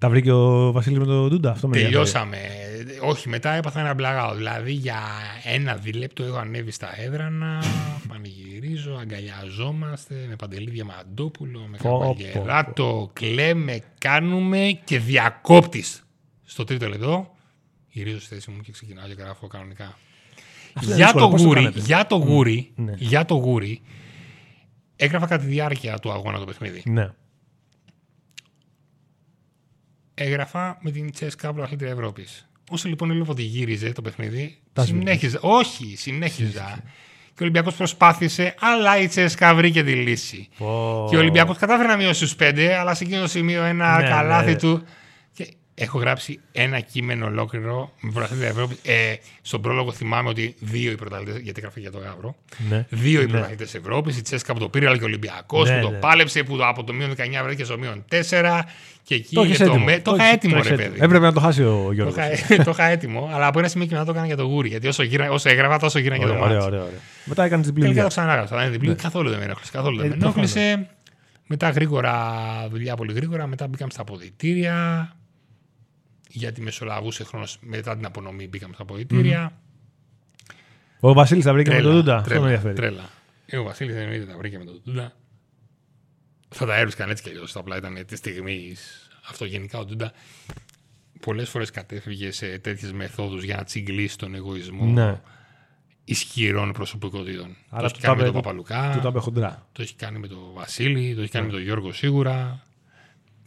Τα βρήκε ο Βασίλης με τον Ντούντα. Αυτό με ενδιαφέρει. Τελειώσαμε. Όχι, μετά έπαθα ένα blackout. Δηλαδή για ένα δίλεπτο έχω ανέβει στα έδρανα, πανηγυρίζω, αγκαλιαζόμαστε με Παντελή Διαμαντόπουλο, με Πω, Καβαλιεράτο, κλαίμε, κάνουμε και διακόπτης. Στο τρίτο λεπτό γυρίζω στη θέση μου και ξεκινάω και γράφω κανονικά. Αυτό είναι Για δύσκολο. το, Πώς το γούρι, κάνετε; για το γούρι, ναι. για το γούρι, έγραφα κατά τη διάρκεια του αγώνα το παιχνίδι. Ναι. Έγραφα με την Τσέσκα Πρωταθλήτρια Ευρώπης. Όσο λοιπόν έβλεπα ότι γύριζε το παιχνίδι, Τα συνέχιζα. Όχι, συνέχιζα. Και ο Ολυμπιακός προσπάθησε, αλλά η Τσέσκα βρήκε τη λύση. Πω. Και ο Ολυμπιακός κατάφερε να μειώσει στους πέντε, αλλά σε εκείνο το σημείο ένα Ναι, καλάθι ναι. του. Και έχω γράψει ένα κείμενο ολόκληρο με πρωταθλήτρια Ευρώπη. Ε, στον πρόλογο θυμάμαι ότι δύο οι πρωταθλητέ, γιατί γράφει για το Γαύρο. Ναι. Δύο οι Ναι. πρωταθλητέ Ευρώπης. Η Τσέσκα που το πήρε, αλλά και ο Ολυμπιακός Ναι, που το ναι. πάλεψε, που το- από το μείον 19 βρέθηκε στο μείον 4. Και εκεί Το είναι έχεις το, έτοιμο. με- το είχα έχεις- έτοιμο, έχεις ρε έτοιμο. παιδί. Έπρεπε να το χάσει ο Το Γιώργος. είχα, το είχα έτοιμο, αλλά από ένα σημείο και μετά το έκανα για το γούρι. Γιατί όσο, γύρα, όσο έγραφα, τόσο γύρα και το Ωραία, μάτι. ωραία, ωραία, ωραία. Μετά έκανες την Τελικά το πλήρη. ξανάγραψα. Δεν είναι διπλή. Καθόλου δεν με ενόχλησε. Καθόλου δεν Ε, με ενόχλησε. Μετά γρήγορα, δουλειά πολύ γρήγορα. Μετά μπήκαμε στα αποδητήρια. Γιατί μεσολαβούσε χρόνος μετά την απονομή μπήκαμε στα αποδητήρια. Ο Βασίλης τα βρήκε με Τρέλα, τον Ντούντα. Αυτό με τρέλα, ενδιαφέρει. τρέλα. Ε, ο Βασίλης δεν εννοείται τα βρήκε με τον Τούντα. Θα τα έβρισκαν έτσι κι αλλιώς. Απλά ήταν της στιγμής αυτό. Γενικά ο Τούντα πολλές φορές κατέφυγε σε τέτοιες μεθόδους για να τσιγκλίσει τον εγωισμό Ναι. ισχυρών προσωπικότητων. Άρα το έχει του κάνει τα με τον είπε- Παπαλουκά. Του τα είπε χοντρά. Το έχει κάνει με τον Βασίλη, το έχει κάνει με τον Γιώργο σίγουρα.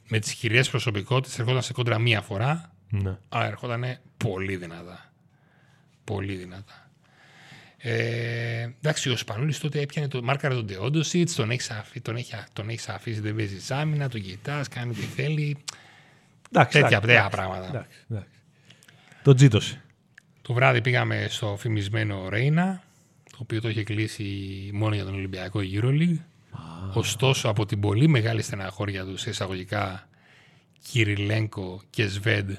Με τις χειρέ προσωπικότητες ερχόταν σε κόντρα μία φορά, Ναι. αλλά ερχόταν πολύ δυνατά. Πολύ δυνατά. Ε, εντάξει, ο Σπανούλης τότε έπιανε το μάρκαρε τον Τεόντοσιτς, τον έχεις αφήσει, τον έχεις, τον έχεις αφήσει, δεν παίζει άμυνα, τον κοιτάς, κάνει τι θέλει. Εντάξει, Τέτοια εντάξει, τέτοια εντάξει, πράγματα. εντάξει, εντάξει. Το τζίτωσε. Το βράδυ πήγαμε στο φημισμένο Ρέινα, το οποίο το είχε κλείσει μόνο για τον Ολυμπιακό EuroLeague. Ωστόσο, από την πολύ μεγάλη στεναχώρια του σε εισαγωγικά Κυριλένκο και Σβέντ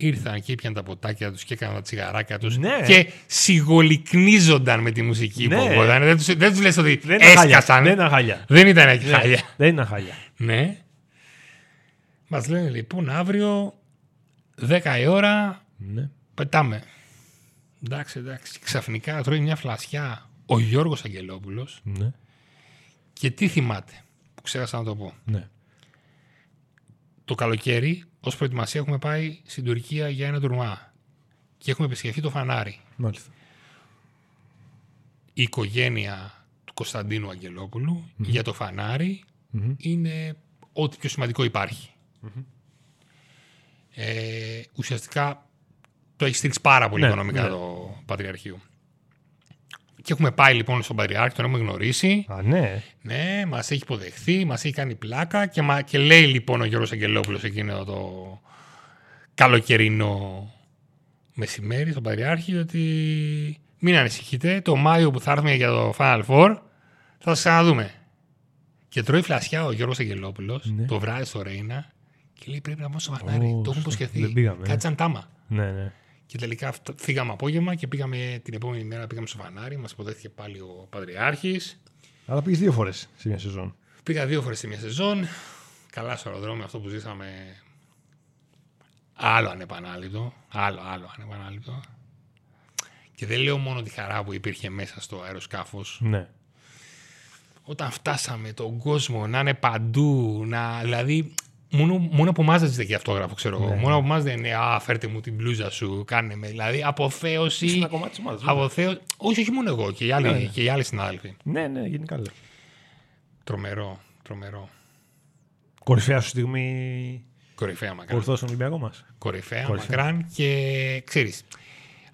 ήρθαν και ήπιαν τα ποτάκια τους και έκαναν τα τσιγαράκια τους Ναι. και σιγολυκνίζονταν με τη μουσική Ναι. που ακούγονταν. Δεν τους, δεν τους λες ότι Δεν ήταν χάλια. έσκασαν. Δεν ήταν χάλια. Δεν ήταν εκεί χάλια. Δεν ήταν χάλια. Ναι. Μας λένε λοιπόν αύριο 10 η ώρα Ναι. Πετάμε. Εντάξει, εντάξει. Ξαφνικά τρώει μια φλασιά ο Γιώργος Αγγελόπουλος Ναι. και τι θυμάται, που ξέχασα να το πω. Ναι. Το καλοκαίρι, ως προετοιμασία, έχουμε πάει στην Τουρκία για ένα τουρνουά και έχουμε επισκεφθεί το φανάρι. Μάλιστα. Η οικογένεια του Κωνσταντίνου Αγγελόπουλου για το φανάρι Μμμ. είναι ό,τι πιο σημαντικό υπάρχει. Ε, ουσιαστικά το έχεις στηρίξει πάρα πολύ Ναι, οικονομικά ναι. το Πατριαρχείο. Και έχουμε πάει λοιπόν στον Πατριάρχη, τον έχουμε γνωρίσει. Α, ναι. Ναι, μας έχει υποδεχθεί, μας έχει κάνει πλάκα και, μα, και λέει λοιπόν ο Γιώργος Αγγελόπουλος εκείνο το καλοκαιρινό μεσημέρι στον Πατριάρχη ότι μην ανησυχείτε, το Μάιο που θα έρθουμε για το Final Four θα σας ξαναδούμε. Και τρώει φλασιά ο Γιώργος Αγγελόπουλος Ναι. το βράδυ στο Ρέινα και λέει πρέπει να πάμε στο Βανάρι, Ω, το έχουμε σωστά. υποσχεθεί. Δεν πήγαμε, ε. Κάτσαν τάμα. Ναι, ναι. Και τελικά αυτά- φύγαμε απόγευμα και πήγαμε την επόμενη μέρα πήγαμε στο Φανάρι. Μας υποδέχθηκε πάλι ο Πατριάρχης. Αλλά πήγες δύο φορές σε μια σεζόν. Πήγα δύο φορές σε μια σεζόν. Καλά στο αεροδρόμιο αυτό που ζήσαμε. Άλλο ανεπανάληπτο. Άλλο, άλλο ανεπανάληπτο. Και δεν λέω μόνο τη χαρά που υπήρχε μέσα στο αεροσκάφος. Ναι. Όταν φτάσαμε τον κόσμο να είναι παντού, να, δηλαδή μόνο, μόνο από εμά δεν ζητάει και αυτόγραφο, ξέρω εγώ. Μόνο από εμά δεν είναι Α, φέρτε μου την μπλούζα σου, κάνε με. Δηλαδή αποθέωση. Είσαι ένα κομμάτι τη ομάδα. Αποθέω... Όχι, όχι μόνο εγώ και οι άλλοι, Ναι, ναι. και οι άλλοι συνάδελφοι. Ναι, ναι, γενικά λέω. Τρομερό, τρομερό. Κορυφαία σου στιγμή Κορυφαία μακράν. ορθό στον Ολυμπιακό μας. Κορυφαία, Κορυφαία. μακράν και ξέρεις.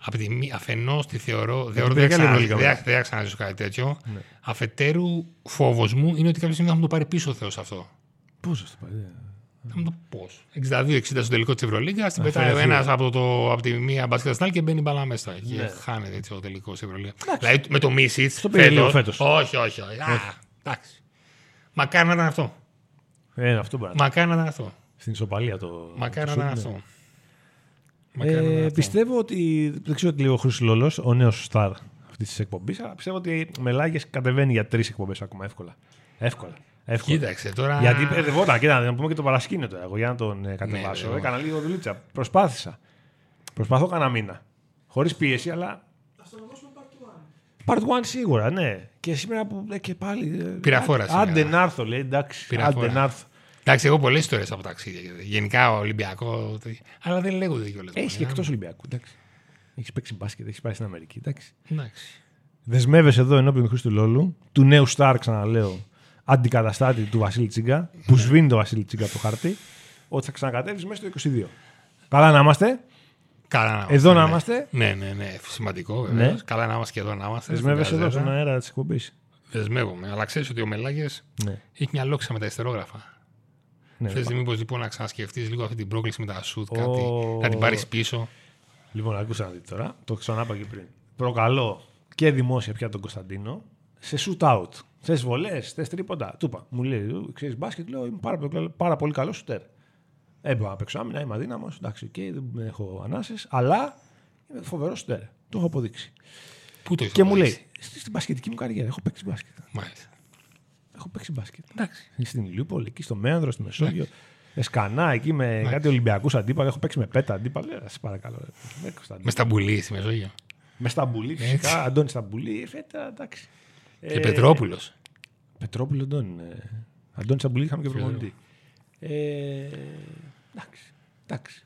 Από τη μία, αφενός τη θεωρώ. την Θεωρώ δεν Ευρωλίγα θα μετά. δεν θα- δεν θα ξαναζήσω κάτι τέτοιο. Ναι. Αφετέρου, φόβος μου είναι ότι κάποια στιγμή θα μου το πάρει πίσω ο Θεός αυτό. Πώς θα το πάρει. Ε. Θα μου το πώ. 62-60 στο τελικό της Ευρωλίγα, την Αυτό πετάει ο είναι ένας από, το, από τη μία μπασκετ στην άλλη και μπαίνει μπαλά μέσα. Και Ναι. χάνεται έτσι ο τελικός της Ευρωλίγας. Δηλαδή με το Μίσιτ. Στο πήρε λίγο φέτος. Όχι, όχι. όχι. Α, εντάξει. Μακάρι να ήταν αυτό. Ε, αυτό μπορεί να Μακάρι να ήταν αυτό. Στην ισοπαλία το. Μακάρι το να ήταν σουτ, ναι. αυτό. Μακάρι να ήταν Ε, αυτό. πιστεύω ότι. Δεν ξέρω τι λέει ο Χρυσή Λόλος, ο νέος στάρ αυτής της εκπομπής, αλλά πιστεύω ότι με Λάγκες κατεβαίνει για τρεις εκπομπές ακόμα εύκολα. Εύκολα. Εύκολα. Κοίταξε τώρα. Γιατί παιδευόταν, κοίτα, να πούμε και το παρασκήνιο τώρα. Εγώ για να τον ε, κατεβάσω. βέβαια. Έκανα λίγο δουλίτσα. Προσπάθησα. Προσπαθώ κανένα μήνα. Χωρίς πίεση, αλλά. Part 1 σίγουρα, ναι. Και σήμερα που. ε, και πάλι. ε, Πειραφόρα Άντε σήμερα. να έρθω, λέει. Εντάξει. Πειραφόρα. Άντε να έρθω. Εντάξει, εγώ πολλές ιστορίες από ταξίδια. Γενικά ο Ολυμπιακό. Αλλά δεν λέγονται κιόλας. Έχει και εκτός Ολυμπιακού. Εντάξει. Έχεις παίξει μπάσκετ, έχεις πάει στην Αμερική. Εντάξει. Εντάξει. Δεσμεύεσαι εδώ ενώπιον του Χρήστου Λόλου, του νέου Σταρ, ξαναλέω, αντικαταστάτη του Βασίλη Τσίγκα, που σβήνει το Βασίλη Τσίγκα από το χάρτη, ότι θα ξανακατέβεις μέσα στο 22. Καλά να είμαστε. Καλά να είμαστε. Εδώ να ναι. είμαστε. Ναι, ναι, ναι. Σημαντικό βέβαια. Ναι. Καλά να είμαστε και εδώ να είμαστε. Δεσμεύεσαι στην εδώ Καζέτα. στον αέρα της εκπομπής. Δεσμεύομαι. Αλλά ξέρεις ότι ο Μελάγες Ναι. έχει μια λόξα με τα ιστερόγραφα. Ναι, Θες ναι. μήπως λοιπόν να ξανασκεφτείς λίγο αυτή την πρόκληση με τα σουτ, Ω. κάτι, να την πάρεις πίσω. Λοιπόν, ακούσα να δείτε τώρα. Το ξανάπα και πριν. Προκαλώ και δημόσια πια τον Κωνσταντίνο σε shoot out. Θες βολές, θες τρίποτα. Του είπα. Μου λέει, ξέρεις μπάσκετ, λέω είμαι πάρα, πολύ- πάρα πολύ καλός σουτέρ. Έμπαινα να παίξω άμυνα, είμαι αδύναμος. Εντάξει, και δεν έχω ανάσει, αλλά είμαι φοβερός σουτέρ. Το έχω αποδείξει. Πού το έχεις Και μου αποδείξει; λέει, «Στη- στην μπασκετική μου καριέρα έχω παίξει μπάσκετ. Μάλιστα. Έχω παίξει μπάσκετ. Εντάξει. Στην Ηλιούπολη, εκεί στο Μέανδρο, στη Μεσόγειο. Εσκανά, εκεί με κάτι Ολυμπιακούς αντίπαλου. Έχω παίξει με πέτα αντίπαλου. Ε, σε παρακαλώ. ρε. Ε, Κωνσταντίνο. Με στα μπουλή στη Μεσόγειο. Με Σταμπουλή, φυσικά. Αντώνη Σταμπουλή. Φέτα, εντάξει. Και Πετρόπουλος. Πετρόπουλος Αντώνη. Ναι. Αντώνη Σταμπουλή είχαμε και προπονητή. Ε, εντάξει. εντάξει.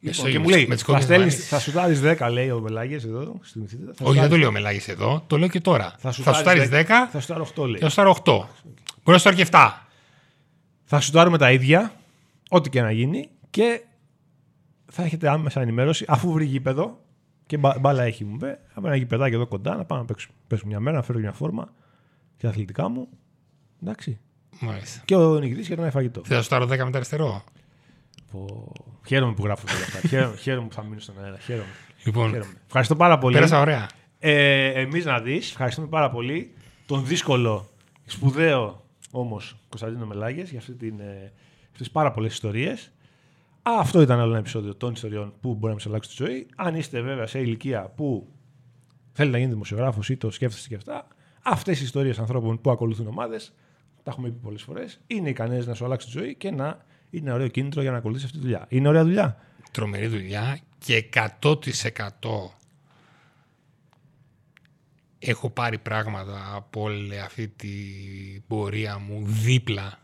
Λοιπόν, Μεσόγειο, και μου με λέει, τις θα, κόκκινες στέλνεις, μάνες. θα σουτάρεις 10, λέει ο Μελάγες εδώ. Στη Μυθίτα. Θα Όχι, δεν το σουτάρεις- λέω με λάγες εδώ, το λέω και τώρα. Θα Θα σουτάρεις σουτάρεις 10, 10 Θα σουτάρω 8, λέει. και θα σουτάρω 8. Μπορείς να σουτάρω και 7. Θα σουτάρουμε τα ίδια, ό,τι και να γίνει και θα έχετε άμεσα ενημέρωση αφού βρει γήπεδο και μπα- μπάλα έχει μου πει. Θα ένα γηπεδάκι εδώ κοντά να πάμε να παίξουμε. Πέσουμε μια μέρα, να φέρω μια φόρμα και τα αθλητικά μου. Εντάξει. Μάλιστα. Και ο νικητής για ένα φαγητό. Θες να σουτάρω 10 μετά αριστερό. Πω. Χαίρομαι που γράφω όλα αυτά. χαίρομαι, χαίρομαι που θα μείνω στον αέρα. Χαίρομαι. Λοιπόν, χαίρομαι. Ευχαριστώ πάρα πολύ. πέρασα ωραία. Ε, Εμείς να δεις, ευχαριστούμε πάρα πολύ τον δύσκολο, σπουδαίο όμως Κωνσταντίνο Μελάγες για αυτή την, ε, αυτές τις πάρα πολλές ιστορίες. Αυτό ήταν άλλο ένα επεισόδιο των ιστοριών που μπορεί να μας αλλάξει τη ζωή. Αν είστε βέβαια σε ηλικία που θέλετε να γίνετε δημοσιογράφος ή το σκέφτεστε και αυτά, αυτές οι ιστορίες ανθρώπων που ακολουθούν ομάδες, τα έχουμε πει πολλές φορές, είναι ικανές να σου αλλάξει τη ζωή και να είναι ωραίο κίνητρο για να ακολουθήσεις αυτή τη δουλειά. Είναι ωραία δουλειά. Τρομερή δουλειά και 100% έχω πάρει πράγματα από όλη αυτή την πορεία μου δίπλα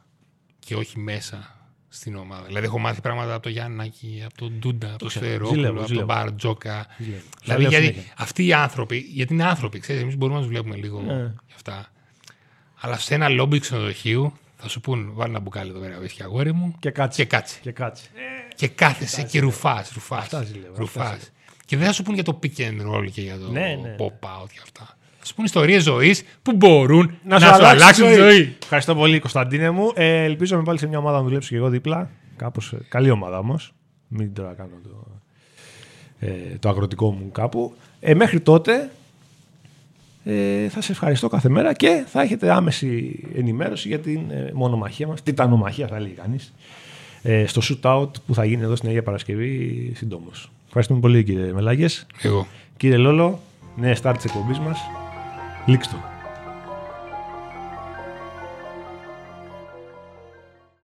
και όχι μέσα στην ομάδα. Δηλαδή έχω μάθει πράγματα από τον Γιάννακη, από τον Ντούντα, από τον ξέρω. Σφερόπουλο, Ζηλεύω, από ζηλεύω. τον Μπαρτζόκα. Ζηλεύω. Δηλαδή Θα λέω γιατί συνέχεια. αυτοί οι άνθρωποι, γιατί είναι άνθρωποι, ξέρεις, εμείς μπορούμε να τους βλέπουμε λίγο Ναι. γι' αυτά. Αλλά σε ένα λόμπι ξενοδοχείου θα σου πούν βάλει ένα μπουκάλι εδώ πέρα, βρίσκει αγόρι μου Και κάτσε. και κάτσε. Και κάτσε. Και κάθεσαι και ρουφάς, ρουφάς. Αυτά ζηλεύω, αυτά Ρουφάς. ζηλεύω. Και δεν θα σου πούν για το pick and roll και για το Ναι, ναι, ναι. pop out και αυτά. Θα σου πούν ιστορίες ζωής που μπορούν να, Να, σου, αλλάξουν τη ζωή. Ευχαριστώ πολύ, Κωνσταντίνε μου. Ε, ελπίζω με πάλι σε μια ομάδα να δουλέψω και εγώ δίπλα. Κάπως, ε, καλή ομάδα όμως. Μην τώρα κάνω το, ε, το αγροτικό μου κάπου. Ε, μέχρι τότε ε, θα σε ευχαριστώ κάθε μέρα και θα έχετε άμεση ενημέρωση για την ε, μονομαχία μας, τιτανομαχία θα λέει κανείς, ε, στο shootout που θα γίνει εδώ στην Αγία Παρασκευή συντόμως. Ευχαριστούμε πολύ κύριε Μελάγες. Εγώ. Κύριε Λόλο, νέα start της εκπομπής μας. Λήξτε το.